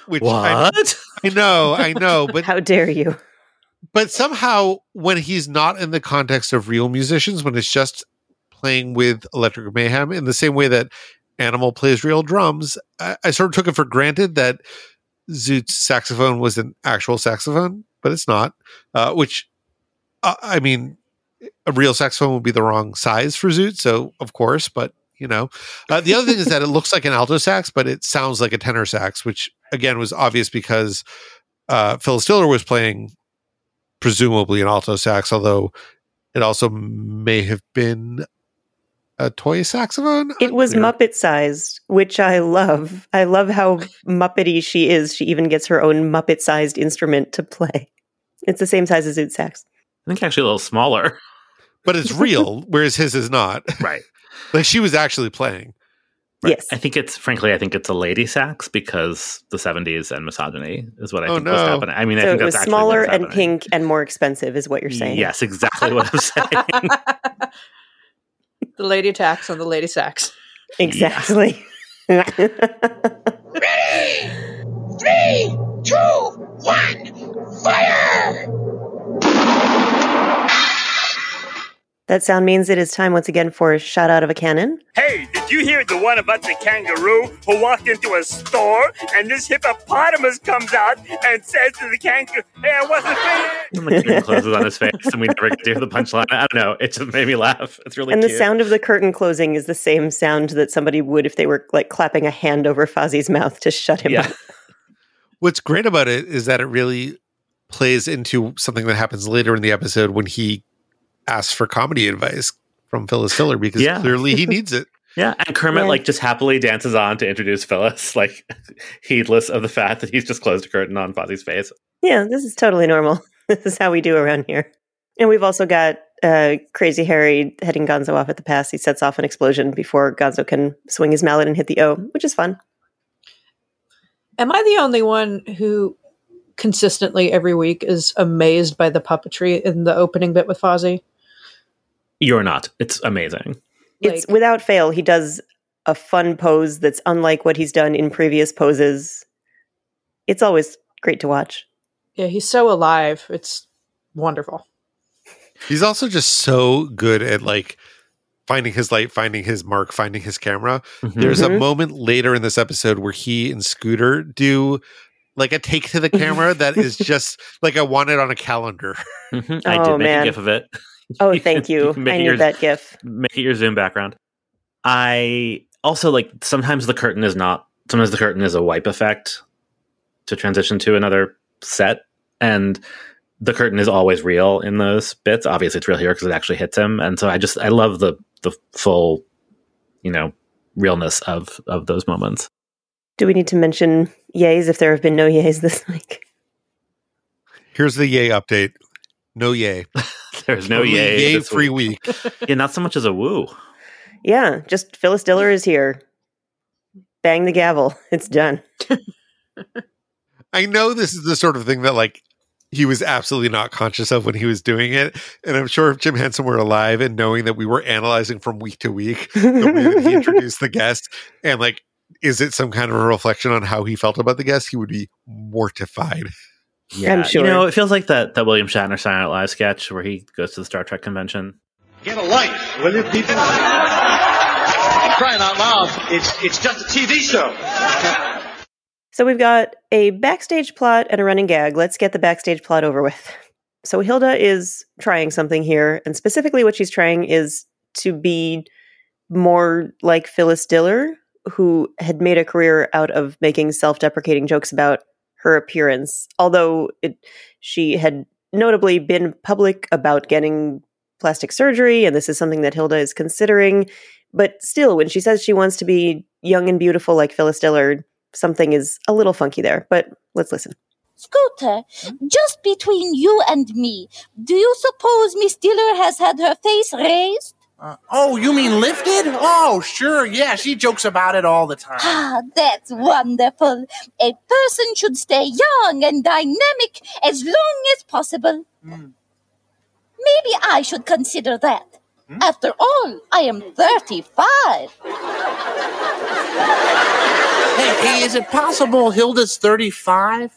Which I, what I know, I know, but How dare you? but somehow when he's not in the context of real musicians, when it's just playing with Electric Mayhem in the same way that Animal plays real drums, I, I sort of took it for granted that Zoot's saxophone was an actual saxophone, but it's not. Uh, which, uh, I mean, a real saxophone would be the wrong size for Zoot, so of course, but you know. Uh, the other thing is that it looks like an alto sax, but it sounds like a tenor sax, which again was obvious because uh, Phyllis Diller was playing presumably an alto sax, although it also may have been a toy saxophone. It was Muppet sized, which I love. I love how Muppety she is. She even gets her own Muppet sized instrument to play. It's the same size as Zoot Sax. i think actually a little smaller but it's real, whereas his is not. right like she was actually playing. Yes. i think it's frankly i think it's a lady sax because the 70s and misogyny is what i Oh, think was happening i mean i so think it was that's actually smaller what's and pink and more expensive, is what you're saying. yes exactly what i'm saying the lady tax on the lady sax. Exactly. Ready? Three, two, one, fire! That sound means it is time once again for a shout out of a cannon. Hey, did you hear the one about the kangaroo who walked into a store and this hippopotamus comes out and says to the kangaroo, Hey, I wasn't finished? The curtain closes on his face and we never get to hear the punchline i don't know it just made me laugh it's really and the sound of the curtain closing is the same sound that somebody would if they were like clapping a hand over Fozzie's mouth to shut him yeah up. What's great about it is that it really plays into something that happens later in the episode when he asks for comedy advice from Phyllis Diller because Yeah. clearly he needs it. Yeah, and Kermit Yeah. like just happily dances on to introduce Phyllis, like heedless of the fact that he's just closed a curtain on Fozzie's face. Yeah, this is totally normal. This is how we do around here. And we've also got uh, Crazy Harry heading Gonzo off at the pass. He sets off an explosion before Gonzo can swing his mallet and hit the O, which is fun. Am I the only one who consistently every week is amazed by the puppetry in the opening bit with Fozzie? You're not. It's amazing. It's Like- without fail, he does a fun pose that's unlike what he's done in previous poses. It's always great to watch. Yeah, he's so alive. It's wonderful. He's also just so good at like finding his light, finding his mark, finding his camera. Mhm. There's a Mhm. moment later in this episode where he and Scooter do like a take to the camera that is just like I want it on a calendar. Mhm. I Oh, did make man. a gif of it. Oh, You thank can- you. you can I need yours. that GIF. Make it your Zoom background. I also like sometimes the curtain is not. Sometimes the curtain is a wipe effect to transition to another set, and the curtain is always real in those bits. Obviously, it's real here because it actually hits him, and so I just I love the the full, you know, realness of of those moments. Do we need to mention yays if there have been no yays this week? Here's the yay update. No yay. There's no Totally yay, yay free week. week. Yeah, not so much as a woo. Yeah, just Phyllis Diller is here. Bang the gavel. It's done. I know this is the sort of thing that like he was absolutely not conscious of when he was doing it. And I'm sure if Jim Henson were alive and knowing that we were analyzing from week to week the way that he introduced the guest and like, is it some kind of a reflection on how he felt about the guest? He would be mortified. Yeah, I'm sure. You know, it feels like that that William Shatner Saturday Night Live sketch where he goes to the Star Trek convention. Get a life, will you, people? Crying out loud, it's, it's just a TV show. So we've got a backstage plot and a running gag. Let's get the backstage plot over with. So Hilda is trying something here, and specifically what she's trying is to be more like Phyllis Diller, who had made a career out of making self-deprecating jokes about her appearance. Although it, she had notably been public about getting plastic surgery, and this is something that Hilda is considering. But still, when she says she wants to be young and beautiful like Phyllis Diller, something is a little funky there. But let's listen. Scooter, mm-hmm. just between you and me, do you suppose Miss Diller has had her face raised? Uh, oh, you mean lifted? Oh, sure. Yeah, she jokes about it all the time. Ah, that's wonderful. A person should stay young and dynamic as long as possible. Maybe I should consider that. After all, I am 35. Hey, hey, is it possible Hilda's 35?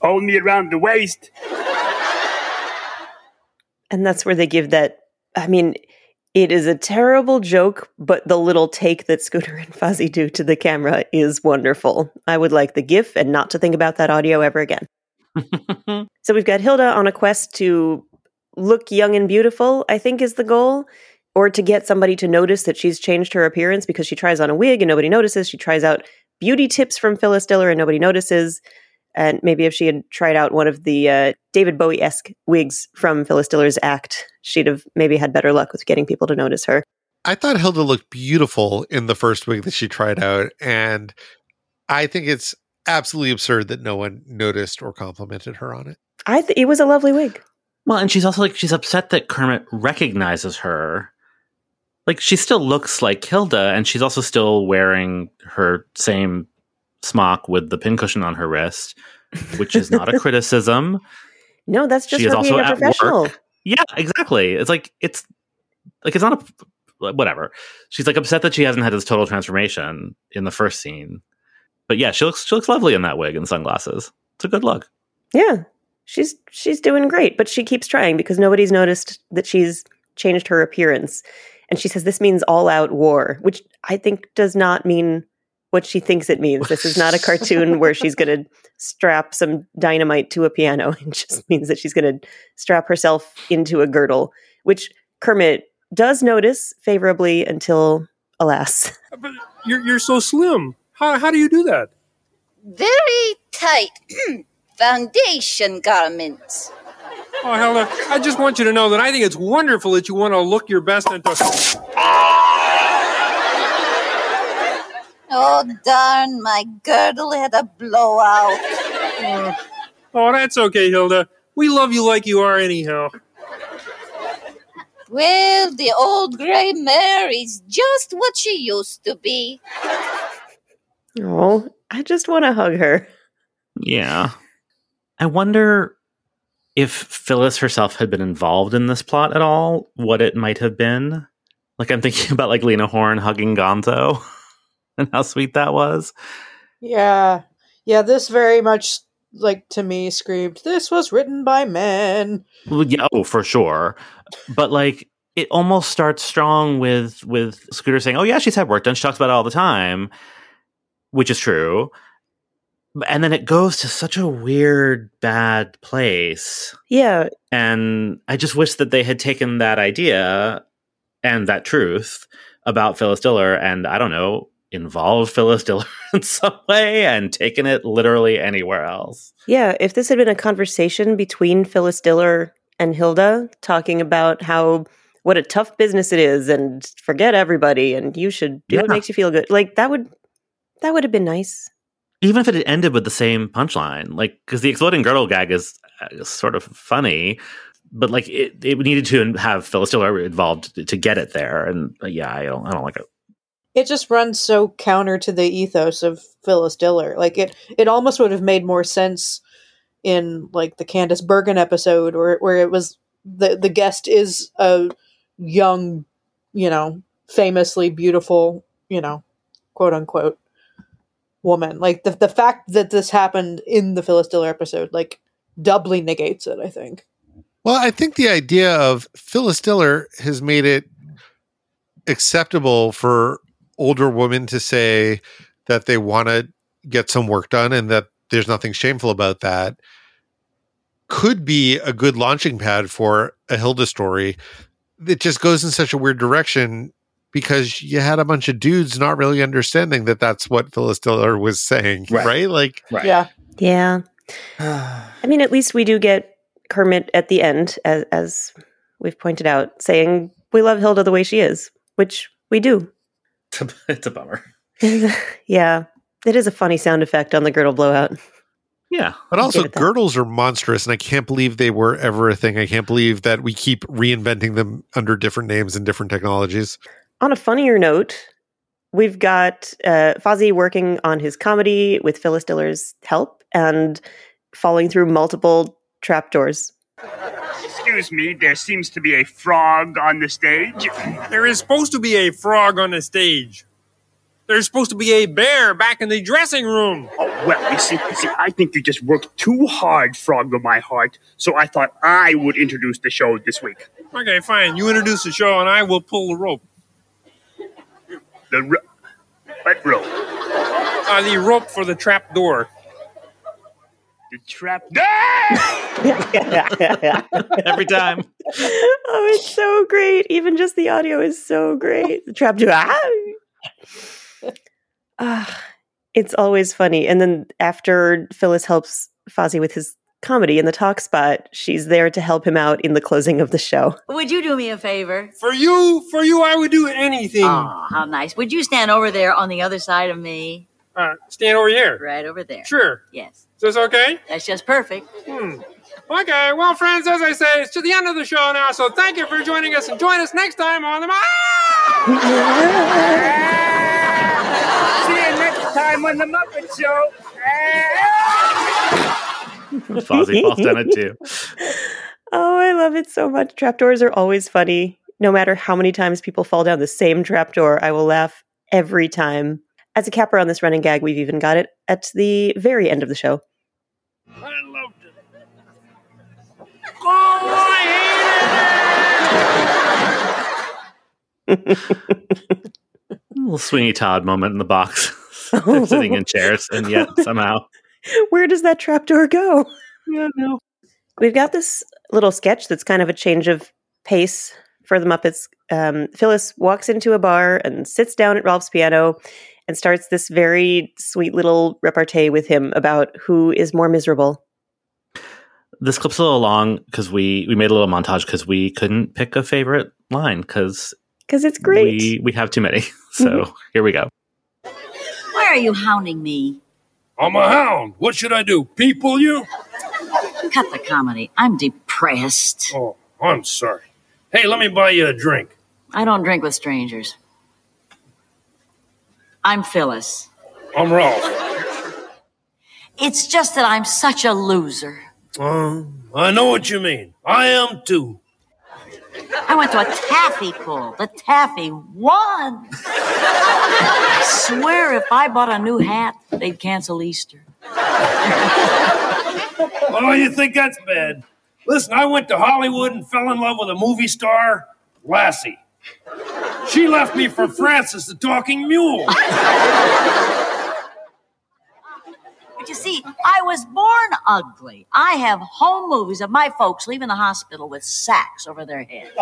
Only around the waist. And that's where they give that. I mean, it is a terrible joke, but the little take that Scooter and Fozzie do to the camera is wonderful. I would like the GIF and not to think about that audio ever again. so we've got Hilda on a quest to look young and beautiful, I think is the goal, or to get somebody to notice that she's changed her appearance because she tries on a wig and nobody notices. She tries out beauty tips from Phyllis Diller and nobody notices. And maybe if she had tried out one of the uh, David Bowie esque wigs from Phyllis Diller's act, she'd have maybe had better luck with getting people to notice her. I thought Hilda looked beautiful in the first wig that she tried out. And I think it's absolutely absurd that no one noticed or complimented her on it. I th- it was a lovely wig. Well, and she's also like she's upset that Kermit recognizes her. Like she still looks like Hilda, and she's also still wearing her same smock with the pincushion on her wrist, which is not a criticism. No, that's just She is her being also a at professional. work. Yeah, exactly. It's like it's like it's not a whatever. She's like upset that she hasn't had this total transformation in the first scene. But yeah, she looks she looks lovely in that wig and sunglasses. It's a good look. Yeah. She's she's doing great, but she keeps trying because nobody's noticed that she's changed her appearance. And she says this means all out war, which I think does not mean what she thinks it means. This is not a cartoon where she's going to strap some dynamite to a piano. It just means that she's going to strap herself into a girdle, which Kermit does notice favorably until, alas. But you're, you're so slim. How, how do you do that? Very tight foundation garments. Oh, Hilda, I just want you to know that I think it's wonderful that you want to look your best and to. Oh, darn, my girdle had a blowout. Uh, oh, that's okay, Hilda. We love you like you are, anyhow. Well, the old gray mare is just what she used to be. Oh, I just want to hug her. Yeah. I wonder if Phyllis herself had been involved in this plot at all, what it might have been. Like I'm thinking about like Lena Horne hugging Gonzo and how sweet that was. Yeah. Yeah, this very much like to me screamed, This was written by men. Well, yeah, oh, for sure. But like it almost starts strong with with Scooter saying, "Oh yeah, she's had work done. She talks about it all the time," which is true. And then it goes to such a weird, bad place. Yeah. And I just wish that they had taken that idea and that truth about Phyllis Diller and I don't know, involved Phyllis Diller in some way and taken it literally anywhere else. Yeah, if this had been a conversation between Phyllis Diller and Hilda talking about how what a tough business it is and forget everybody and you should do what makes you feel good. Like that would that would have been nice. even if it had ended with the same punchline, like because the exploding girdle gag is, uh, sort of funny, but like it, it needed to have Phyllis Diller involved to, to get it there, and uh, yeah, I don't, I don't like it. It just runs so counter to the ethos of Phyllis Diller. Like it it almost would have made more sense in like the Candice Bergen episode, where where it was the the guest is a young, you know, famously beautiful, you know, quote unquote woman. Like the the fact that this happened in the Phyllis Diller episode, like doubly negates it. I think. Well, I think the idea of Phyllis Diller has made it acceptable for older women to say that they want to get some work done and that there's nothing shameful about that could be a good launching pad for a Hilda story that just goes in such a weird direction because you had a bunch of dudes not really understanding that that's what Phyllis Diller was saying, right? Right. Like, Yeah. Yeah. I mean, at least we do get Kermit at the end, as, as we've pointed out, saying, We love Hilda the way she is, which we do. it's a bummer. yeah. It is a funny sound effect on the girdle blowout. Yeah. But also, give it that. girdles are monstrous, and I can't believe they were ever a thing. I can't believe that we keep reinventing them under different names and different technologies. On a funnier note, we've got uh, Fozzie working on his comedy with Phyllis Diller's help and falling through multiple trapdoors. Excuse me, there seems to be a frog on the stage. There is supposed to be a frog on the stage. There's supposed to be a bear back in the dressing room. Oh, well, you see, you see, I think you just worked too hard, Frog of my heart, so I thought I would introduce the show this week. Okay, fine. You introduce the show and I will pull the rope. The ro- what rope? Uh, the rope for the trap door. The trap. Every time. oh, it's so great. Even just the audio is so great. The trapdoor. Ah! Ah, it's always funny. And then after Phyllis helps Fozzie with his comedy in the talk spot, she's there to help him out in the closing of the show. Would you do me a favor? For you, for you, I would do anything. Oh, how nice. Would you stand over there on the other side of me? Uh, stand over here. Right over there. Sure. Yes. Is this okay? That's just perfect. Hmm. Okay, well, friends, as I say, it's to the end of the show now, so thank you for joining us and join us next time on the. See you next time on the Muppet Show. Fozzie falls down it too. Oh, I love it so much. Trapdoors are always funny. No matter how many times people fall down the same trapdoor, I will laugh every time. As a capper on this running gag, we've even got it at the very end of the show. I loved it. Oh, little Sweeney Todd moment in the box. They're sitting in chairs, and yet somehow. Where does that trapdoor go? Yeah, no. We've got this little sketch that's kind of a change of pace for the Muppets. Um, Phyllis walks into a bar and sits down at Ralph's piano and starts this very sweet little repartee with him about who is more miserable. This clip's a little long because we we made a little montage because we couldn't pick a favorite line because Because it's great. we we have too many. So mm-hmm. here we go. Why are you hounding me? I'm a hound. What should I do? People you? Cut the comedy. I'm depressed. Oh, I'm sorry. Hey, let me buy you a drink. I don't drink with strangers. I'm Phyllis. I'm Ralph. It's just that I'm such a loser. Uh, I know what you mean. I am too. I went to a taffy pull. The taffy won. I swear if I bought a new hat, they'd cancel Easter. Oh, you think that's bad? Listen, I went to Hollywood and fell in love with a movie star, Lassie. She left me for Francis the Talking Mule. But you see, I was born ugly. I have home movies of my folks leaving the hospital with sacks over their head.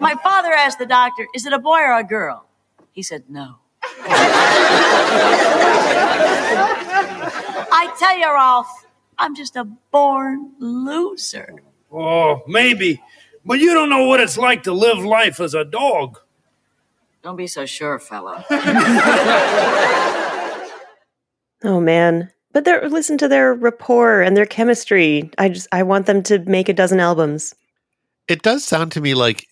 my father asked the doctor, Is it a boy or a girl? He said, No. I tell you, Rolf, I'm just a born loser. Oh, maybe. But you don't know what it's like to live life as a dog. Don't be so sure, fellow. Oh man. But they're listen to their rapport and their chemistry. I just I want them to make a dozen albums. It does sound to me like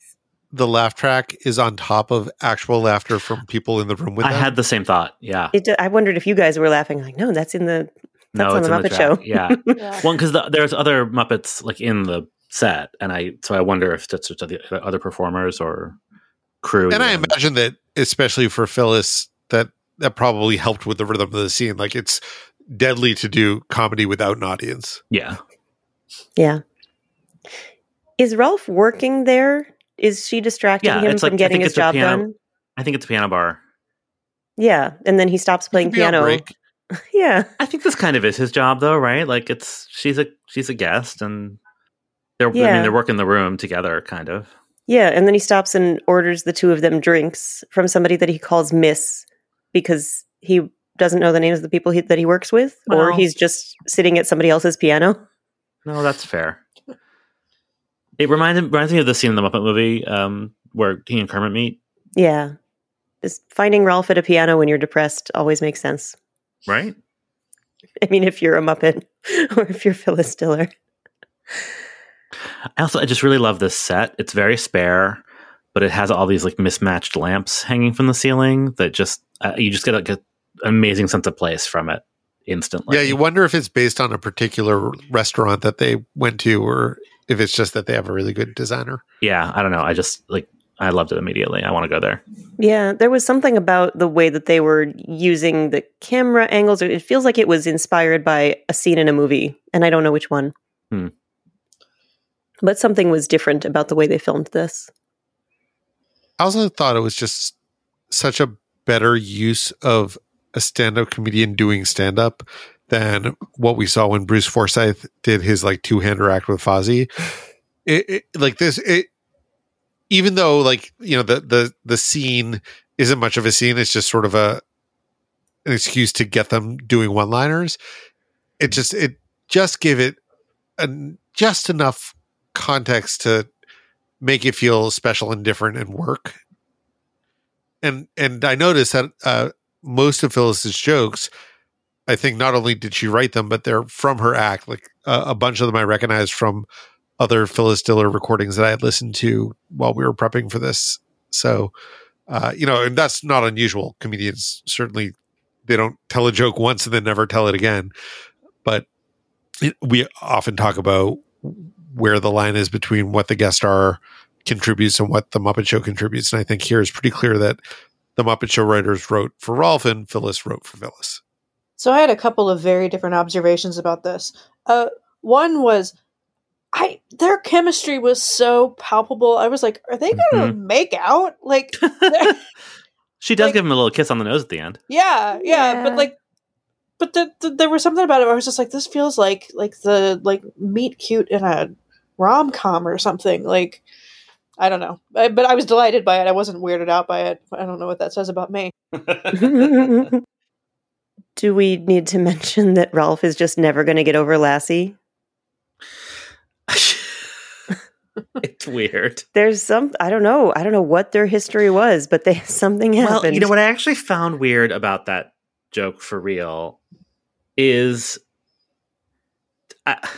the laugh track is on top of actual laughter from people in the room with I them. had the same thought. Yeah. It, I wondered if you guys were laughing. Like, no, that's in the No, That's it's on in the the Muppet track. Show. Yeah. Yeah. Well, because the, there's other Muppets like in the set, and I so I wonder if that's just other performers or crew. And I imagine that, especially for Phyllis, that that probably helped with the rhythm of the scene. Like it's deadly to do comedy without an audience. yeah. Yeah. Is Ralph working there? Is she distracting Yeah, him from like- getting his job piano- done? I think it's a piano bar. Yeah, and then he stops playing Be piano. Yeah, I think this kind of is his job, though, right? Like it's she's a she's a guest, and they're I mean they're working the room together, kind of. yeah, and then he stops and orders the two of them drinks from somebody that he calls Miss because he doesn't know the names of the people he, that he works with, or he's just sitting at somebody else's piano. No, that's fair. It reminds reminds me of the scene in the Muppet movie um, where he and Kermit meet, Yeah, just finding Ralph at a piano when you're depressed always makes sense. right? I mean, if you're a Muppet or if you're Phyllis Diller. I also I just really love this set. It's very spare, but it has all these like mismatched lamps hanging from the ceiling that just uh, you just get like a, an amazing sense of place from it instantly. yeah, you wonder if it's based on a particular restaurant that they went to, or if it's just that they have a really good designer. yeah. I don't know. I just like I loved it immediately. I want to go there. Yeah, there was something about the way that they were using the camera angles. It feels like it was inspired by a scene in a movie, and I don't know which one. Hmm. But something was different about the way they filmed this. I also thought it was just such a better use of a stand-up comedian doing stand-up than what we saw when Bruce Forsyth did his like two-hander act with Fozzie. It, it like this it even though like you know the the the scene isn't much of a scene it's just sort of a an excuse to get them doing one-liners it just it just give it an, just enough context to make you feel special and different and work and and I noticed that uh, most of Phyllis's jokes, I think not only did she write them, but they're from her act. Like uh, a bunch of them I recognized from other Phyllis Diller recordings that I had listened to while we were prepping for this. So, uh, you know, and that's not unusual. Comedians certainly they don't tell a joke once and then never tell it again. But it, we often talk about where the line is between what the guest star contributes and what the Muppet Show contributes. And I think here is pretty clear that the Muppet Show writers wrote for Rolf and Phyllis wrote for Phyllis. So I had a couple of very different observations about this. Uh, one was, I their chemistry was so palpable. I was like, are they going to make out? Like, She does give him a little kiss on the nose at the end. yeah, yeah, but like, but the, the, there was something about it where I was just like, this feels like like the like meet cute in a rom com or something. Like, I don't know, I, but I was delighted by it. I wasn't weirded out by it. I don't know what that says about me. Do we need to mention that Ralph is just never going to get over Lassie? It's weird. There's some I don't know. I don't know what their history was, but they something happened. Well, you know what I actually found weird about that joke for real is I,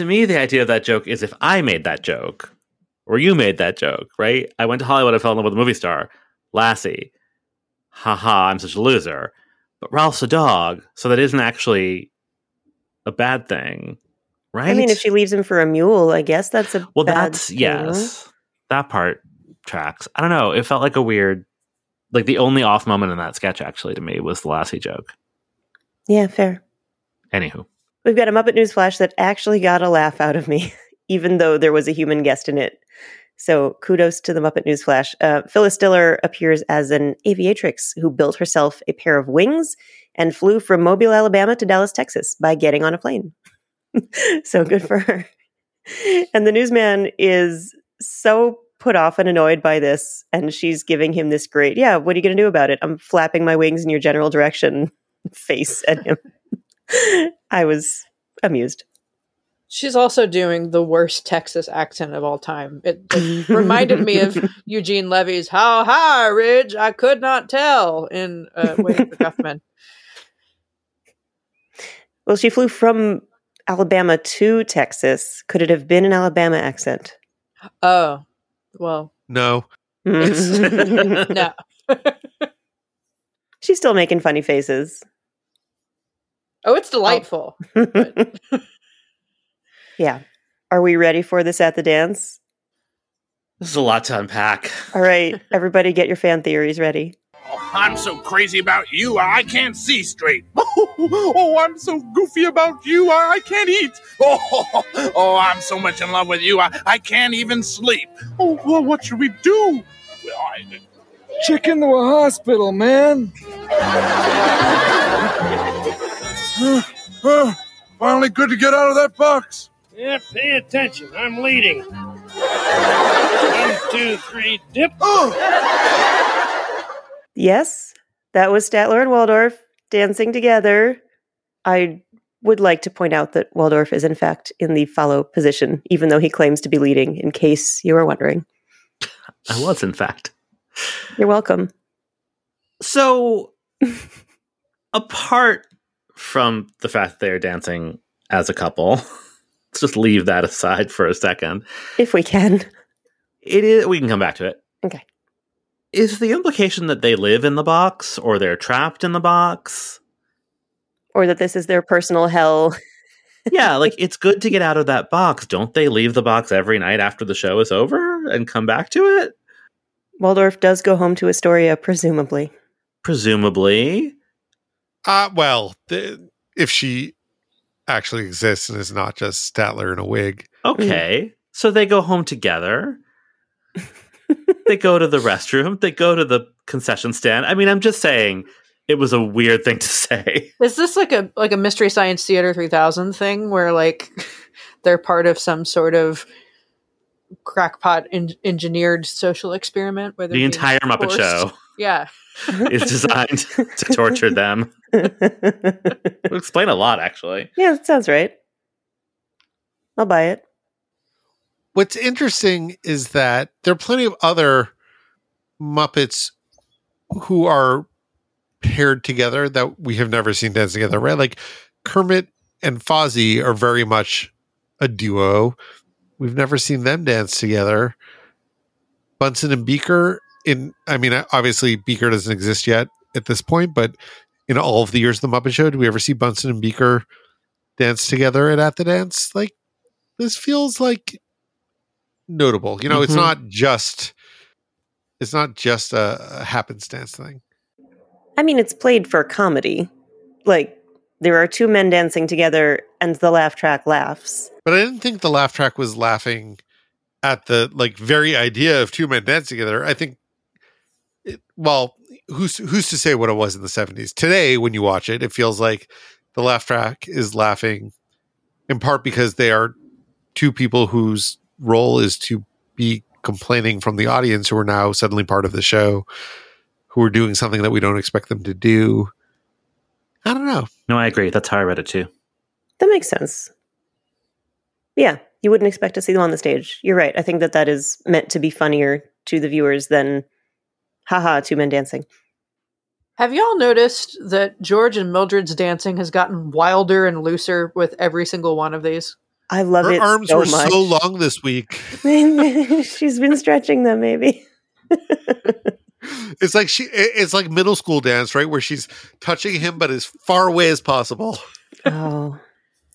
to me the idea of that joke is if I made that joke or you made that joke, right? I went to Hollywood, I fell in love with a movie star, Lassie. Haha, I'm such a loser. But Ralph's a dog, so that isn't actually a bad thing, right? I mean, if she leaves him for a mule, I guess that's a Well, that's thing. yes. That part tracks. I don't know. It felt like a weird, like the only off moment in that sketch actually to me was the Lassie joke. Yeah, fair. Anywho, We've got a Muppet News Flash that actually got a laugh out of me, even though there was a human guest in it. So kudos to the Muppet News Flash. Uh, Phyllis Diller appears as an aviatrix who built herself a pair of wings and flew from Mobile, Alabama to Dallas, Texas by getting on a plane. so good for her. And the newsman is so put off and annoyed by this. And she's giving him this great, yeah, what are you going to do about it? I'm flapping my wings in your general direction face at him. I was amused. She's also doing the worst Texas accent of all time. It, it reminded me of Eugene Levy's "How high, Ridge? I could not tell" in uh, Waiting for Guffman. Well, she flew from Alabama to Texas. Could it have been an Alabama accent? Oh, well, No. no. She's still making funny faces. Oh, it's oh. delightful. Yeah. Are we ready for this at the dance? This is a lot to unpack. All right, everybody get your fan theories ready. Oh, I'm so crazy about you, I can't see straight. Oh, I'm so goofy about you, I, I can't eat. Oh, oh, I'm so much in love with you, I, I can't even sleep. Oh, well, what should we do? Well, I, Check into a hospital, man. Uh, uh, finally good to get out of that box. Yeah, pay attention. I'm leading. One, two, three, dip. Yes, that was Statler and Waldorf dancing together. I would like to point out that Waldorf is, in fact, in the follow position, even though he claims to be leading, in case you are wondering. I was, in fact. You're welcome. So, apart from the fact that they're dancing as a couple, let's just leave that aside for a second. If we can. It is. We can come back to it. Okay. Is the implication that they live in the box or they're trapped in the box? Or that this is their personal hell. yeah, like it's good to get out of that box. Don't they leave the box every night after the show is over and come back to it? Waldorf does go home to Astoria, presumably. Presumably. Uh, well, the, if she actually exists and is not just Statler in a wig. Okay. So they go home together. they go to the restroom. They go to the concession stand. I mean, I'm just saying it was a weird thing to say. Is this like a like a Mystery Science Theater 3000 thing where like they're part of some sort of crackpot en- engineered social experiment where The being entire Muppet forced- Show Yeah. is designed to torture them. Would explain a lot, actually. Yeah, that sounds right. I'll buy it. What's interesting is that there are plenty of other Muppets who are paired together that we have never seen dance together, right? Like Kermit and Fozzie are very much a duo. We've never seen them dance together. Bunsen and Beaker in I mean obviously Beaker doesn't exist yet at this point, but in all of the years of the Muppet Show, do we ever see Bunsen and Beaker dance together at At the Dance? Like this feels like notable. You know, it's Mhm. not just it's not just a, a happenstance thing. I mean, it's played for comedy. Like, there are two men dancing together, and the laugh track laughs. But I didn't think the laugh track was laughing at the like very idea of two men dancing together. I think it, well, who's who's to say what it was in the 70s? Today when you watch it, it feels like the laugh track is laughing in part because they are two people whose role is to be complaining from the audience who are now suddenly part of the show who are doing something that we don't expect them to do. I don't know. No, I agree. That's how I read it too. That makes sense. Yeah, you wouldn't expect to see them on the stage. You're right. I think that that is meant to be funnier to the viewers than, haha, two men dancing. Have y'all noticed that George and Mildred's dancing has gotten wilder and looser with every single one of these? I love Her it Her arms so were much. so long this week. She's been stretching them, maybe. It's like she it's like middle school dance, right? Where she's touching him but as far away as possible. Oh,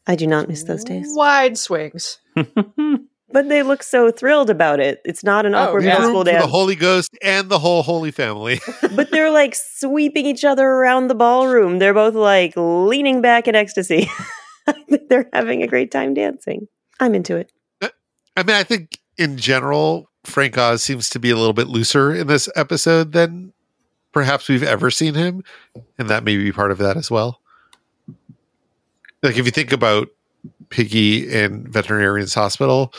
I do not miss those days. Wide swings. But they look so thrilled about it. It's not an oh, awkward middle Room school dance. the Holy Ghost and the whole Holy Family. but they're like sweeping each other around the ballroom. They're both like leaning back in ecstasy. they're having a great time dancing. I'm into it. Uh, I mean, I think in general, Frank Oz seems to be a little bit looser in this episode than perhaps we've ever seen him, and that may be part of that as well. Like if you think about Piggy in Veterinarian's Hospital,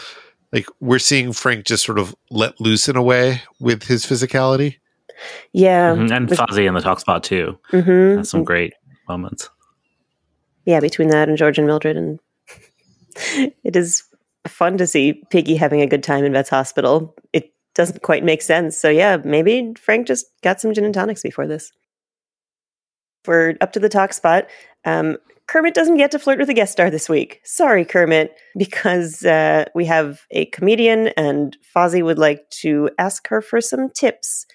like we're seeing Frank just sort of let loose in a way with his physicality. Yeah. Mhm, And With- Fozzie in the talk spot too. Mhm. Has some great moments. Yeah, between that and George and Mildred, and it is fun to see Piggy having a good time in Vet's Hospital. It doesn't quite make sense. So yeah, maybe Frank just got some gin and tonics before this. We're up to the talk spot. Um, Kermit doesn't get to flirt with a guest star this week. Sorry, Kermit, because uh, we have a comedian, and Fozzie would like to ask her for some tips,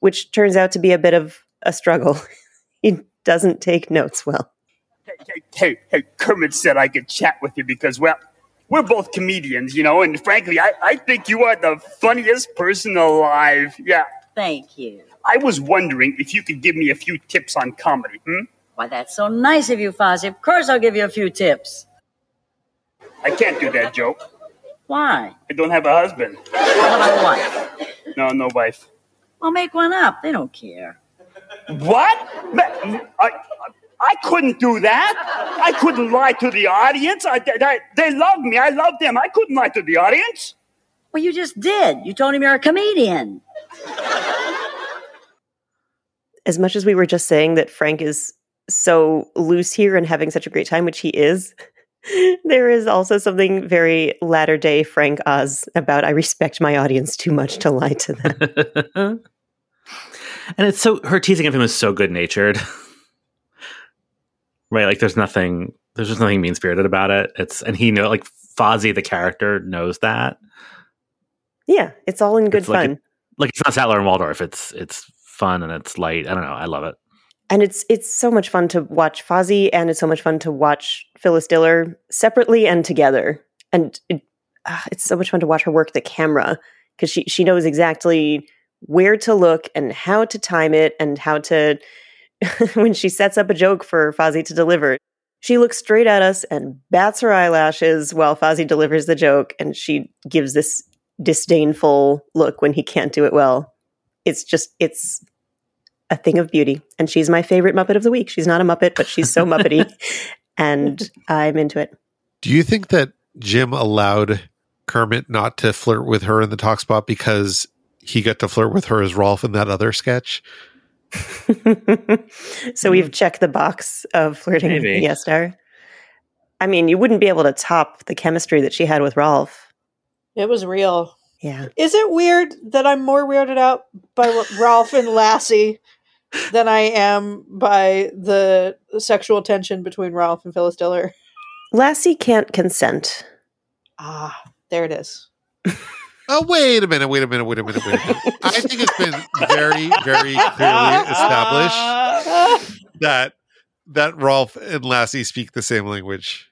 which turns out to be a bit of a struggle. he doesn't take notes well. hey, hey, Kermit said I could chat with you because, well, we're both comedians, you know, and frankly, I, I think you are the funniest person alive. Yeah. Thank you. I was wondering if you could give me a few tips on comedy, hmm? Why, that's so nice of you, Fozzie. Of course I'll give you a few tips. I can't do that joke. Why? I don't have a husband. How about a wife? No, no wife. Well, make one up. They don't care. What? Ma- I, I couldn't do that. I couldn't lie to the audience. I, I, they love me. I love them. I couldn't lie to the audience. Well, you just did. You told him you're a comedian. As much as we were just saying that Frank is so loose here and having such a great time, which he is, there is also something very latter day Frank Oz about I respect my audience too much to lie to them. and it's so her teasing of him is so good natured. right, like there's nothing there's just nothing mean spirited about it. It's and he know like Fozzie the character knows that. yeah, it's all in good It's like fun. it- like it's not Statler and Waldorf. It's it's fun and it's light. I don't know. I love it. And it's it's so much fun to watch Fozzie and it's so much fun to watch Phyllis Diller separately and together. And it, ah, it's so much fun to watch her work the camera because she she knows exactly where to look and how to time it and how to when she sets up a joke for Fozzie to deliver. She looks straight at us and bats her eyelashes while Fozzie delivers the joke, and she gives this disdainful look when he can't do it well. It's just it's a thing of beauty. And she's my favorite Muppet of the week. She's not a Muppet, but she's so Muppety. and I'm into it. Do you think that Jim allowed Kermit not to flirt with her in the talk spot because he got to flirt with her as Rolf in that other sketch? so we've mm. checked the box of flirting with Maybe. the guest star. I mean, you wouldn't be able to top the chemistry that she had with Rolf. It was real. Yeah. Is it weird that I'm more weirded out by Rolf and Lassie than I am by the sexual tension between Ralph and Phyllis Diller? Lassie can't consent. Ah, there it is. Oh, wait a minute, wait a minute, wait a minute, wait a minute. I think it's been very, very clearly established that that Rolf and Lassie speak the same language.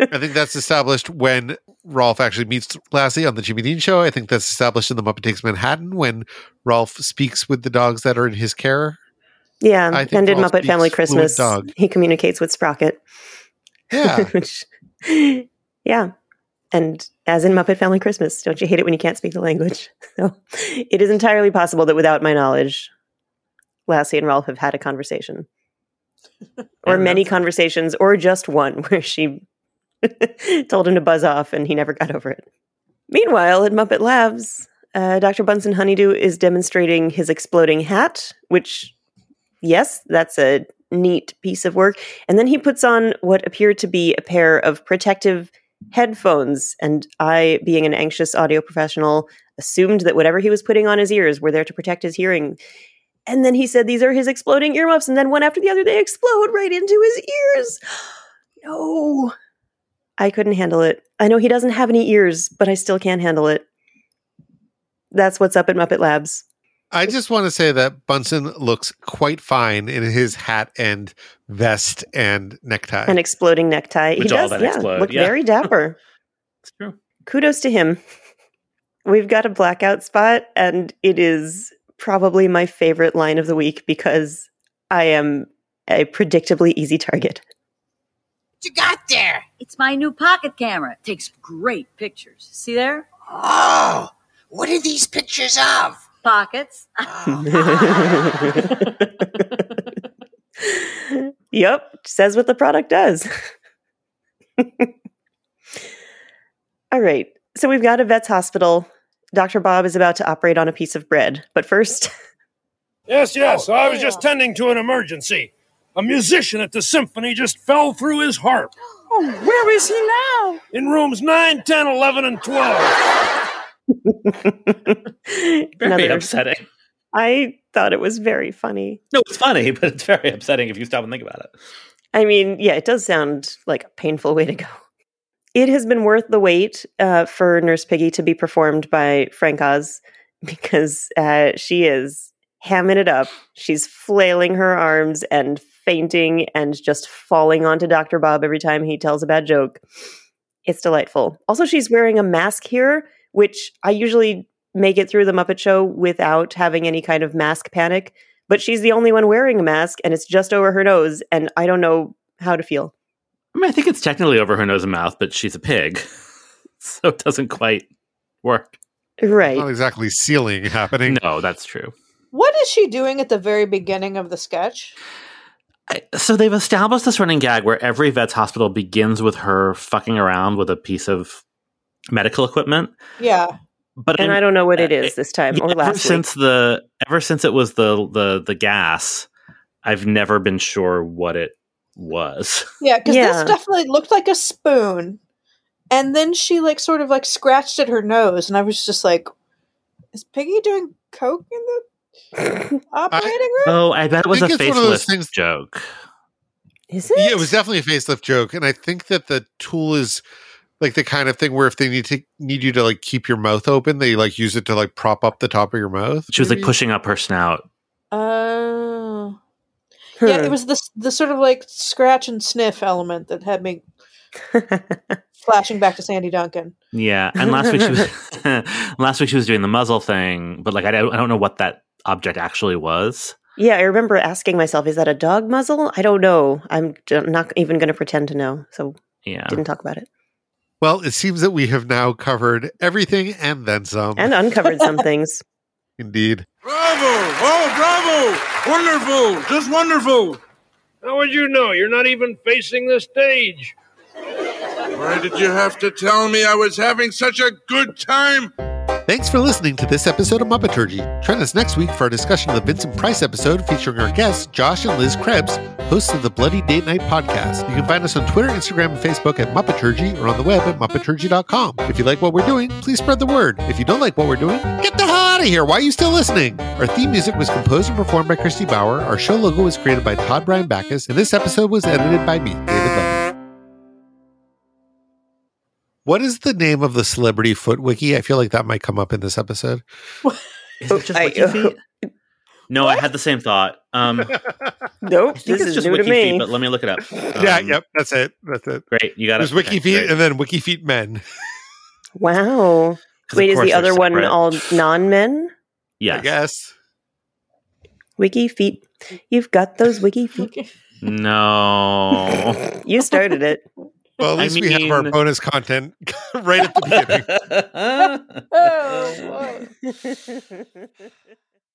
I think that's established when Rolf actually meets Lassie on the Jimmy Dean show. I think that's established in the Muppet Takes Manhattan when Rolf speaks with the dogs that are in his care. Yeah. I think And in Rolf Muppet Family Christmas, he communicates with Sprocket. Yeah. Which, yeah. And as in Muppet Family Christmas, don't you hate it when you can't speak the language? So it is entirely possible that without my knowledge, Lassie and Rolf have had a conversation. Or And many conversations, or just one where she told him to buzz off and he never got over it. Meanwhile, at Muppet Labs, uh, Dr. Bunsen Honeydew is demonstrating his exploding hat, which, yes, that's a neat piece of work. And then he puts on what appear to be a pair of protective headphones. And I, being an anxious audio professional, assumed that whatever he was putting on his ears were there to protect his hearing. And then he said these are his exploding earmuffs. And then one after the other, they explode right into his ears. No. I couldn't handle it. I know he doesn't have any ears, but I still can't handle it. That's what's up at Muppet Labs. I just want to say that Bunsen looks quite fine in his hat and vest and necktie. An exploding necktie. Which he all does, that yeah, explode, look yeah. very dapper. it's true. Kudos to him. We've got a blackout spot, and it is probably my favorite line of the week because I am a predictably easy target. you got there? It's my new pocket camera. It takes great pictures. See there? Oh, what are these pictures of? Pockets. yep, says what the product does. All right, so we've got a vet's hospital. Dr. Bob is about to operate on a piece of bread, but first, Yes, yes. Oh, I was just tending to an emergency. A musician at the symphony just fell through his harp. Oh, where is he now? In rooms 9, 10, 11, and 12. Very Another- upsetting. I thought it was very funny. No, it's funny, but it's very upsetting if you stop and think about it. I mean, yeah, it does sound like a painful way to go. It has been worth the wait uh, for Nurse Piggy to be performed by Frank Oz because uh, she is hamming it up. She's flailing her arms and fainting and just falling onto Dr. Bob every time he tells a bad joke. It's delightful. Also, she's wearing a mask here, which I usually make it through the Muppet Show without having any kind of mask panic. But she's the only one wearing a mask and it's just over her nose, and I don't know how to feel. I mean, I think it's technically over her nose and mouth, but she's a pig, so it doesn't quite work. Right. Not exactly sealing happening. No, that's true. What is she doing at the very beginning of the sketch? I, so they've established this running gag where every vet's hospital begins with her fucking around with a piece of medical equipment. Yeah. But and I'm- I don't know what it is this time or ever last week. since the ever since it was the the the gas, I've never been sure what it was. Yeah, because Yeah. this definitely looked like a spoon. And then she like sort of like scratched at her nose, and I was just like, "Is Piggy doing coke in the operating room?" Oh, I bet it was a think it's one of those facelift things- joke. Is it? Yeah, it was definitely a facelift joke, and I think that the tool is like the kind of thing where if they need to need you to like keep your mouth open, they like use it to like prop up the top of your mouth. She was like pushing up her snout. Oh. Yeah, it was this the sort of like scratch and sniff element that had me flashing back to Sandy Duncan. Yeah, and last week she was last week she was doing the muzzle thing, but like I don't, I don't know what that object actually was. Yeah, I remember asking myself, is that a dog muzzle? I don't know. I'm not even going to pretend to know. So Yeah, didn't talk about it. Well, it seems that we have now covered everything and then some. And uncovered some things. Indeed. Bravo! Oh, bravo! Wonderful! Just wonderful! How would you know? You're not even facing the stage. Why did you have to tell me I was having such a good time? Thanks for listening to this episode of Muppeturgy. Join us next week for our discussion of the Vincent Price episode featuring our guests, Josh and Liz Krebs, hosts of the Bloody Date Night podcast. You can find us on Twitter, Instagram, and Facebook at Muppeturgy or on the web at Muppeturgy.com. If you like what we're doing, please spread the word. If you don't like what we're doing, get the hell out of here. Why are you still listening? Our theme music was composed and performed by Christy Bauer. Our show logo was created by Todd Brian Backus, and this episode was edited by me, David Levy. What is the name of the celebrity foot wiki? I feel like that might come up in this episode. Is it just I- Wiki Feet? No, I had the same thought. Um, I Nope, think this it's is just new Wiki me. Feet, but let me look it up. yeah, Um, yep, that's it. That's it. Great, you got it. There's Wiki Okay, Feet great. and then Wiki Feet Men. Wow. 'Cause of Wait, is course the they're other one separate. all non men? Yes. I Yes. guess. Wiki feet. You've got those wiki feet. No. You started it. Well, at I least we have our bonus content right at the beginning. Oh, boy.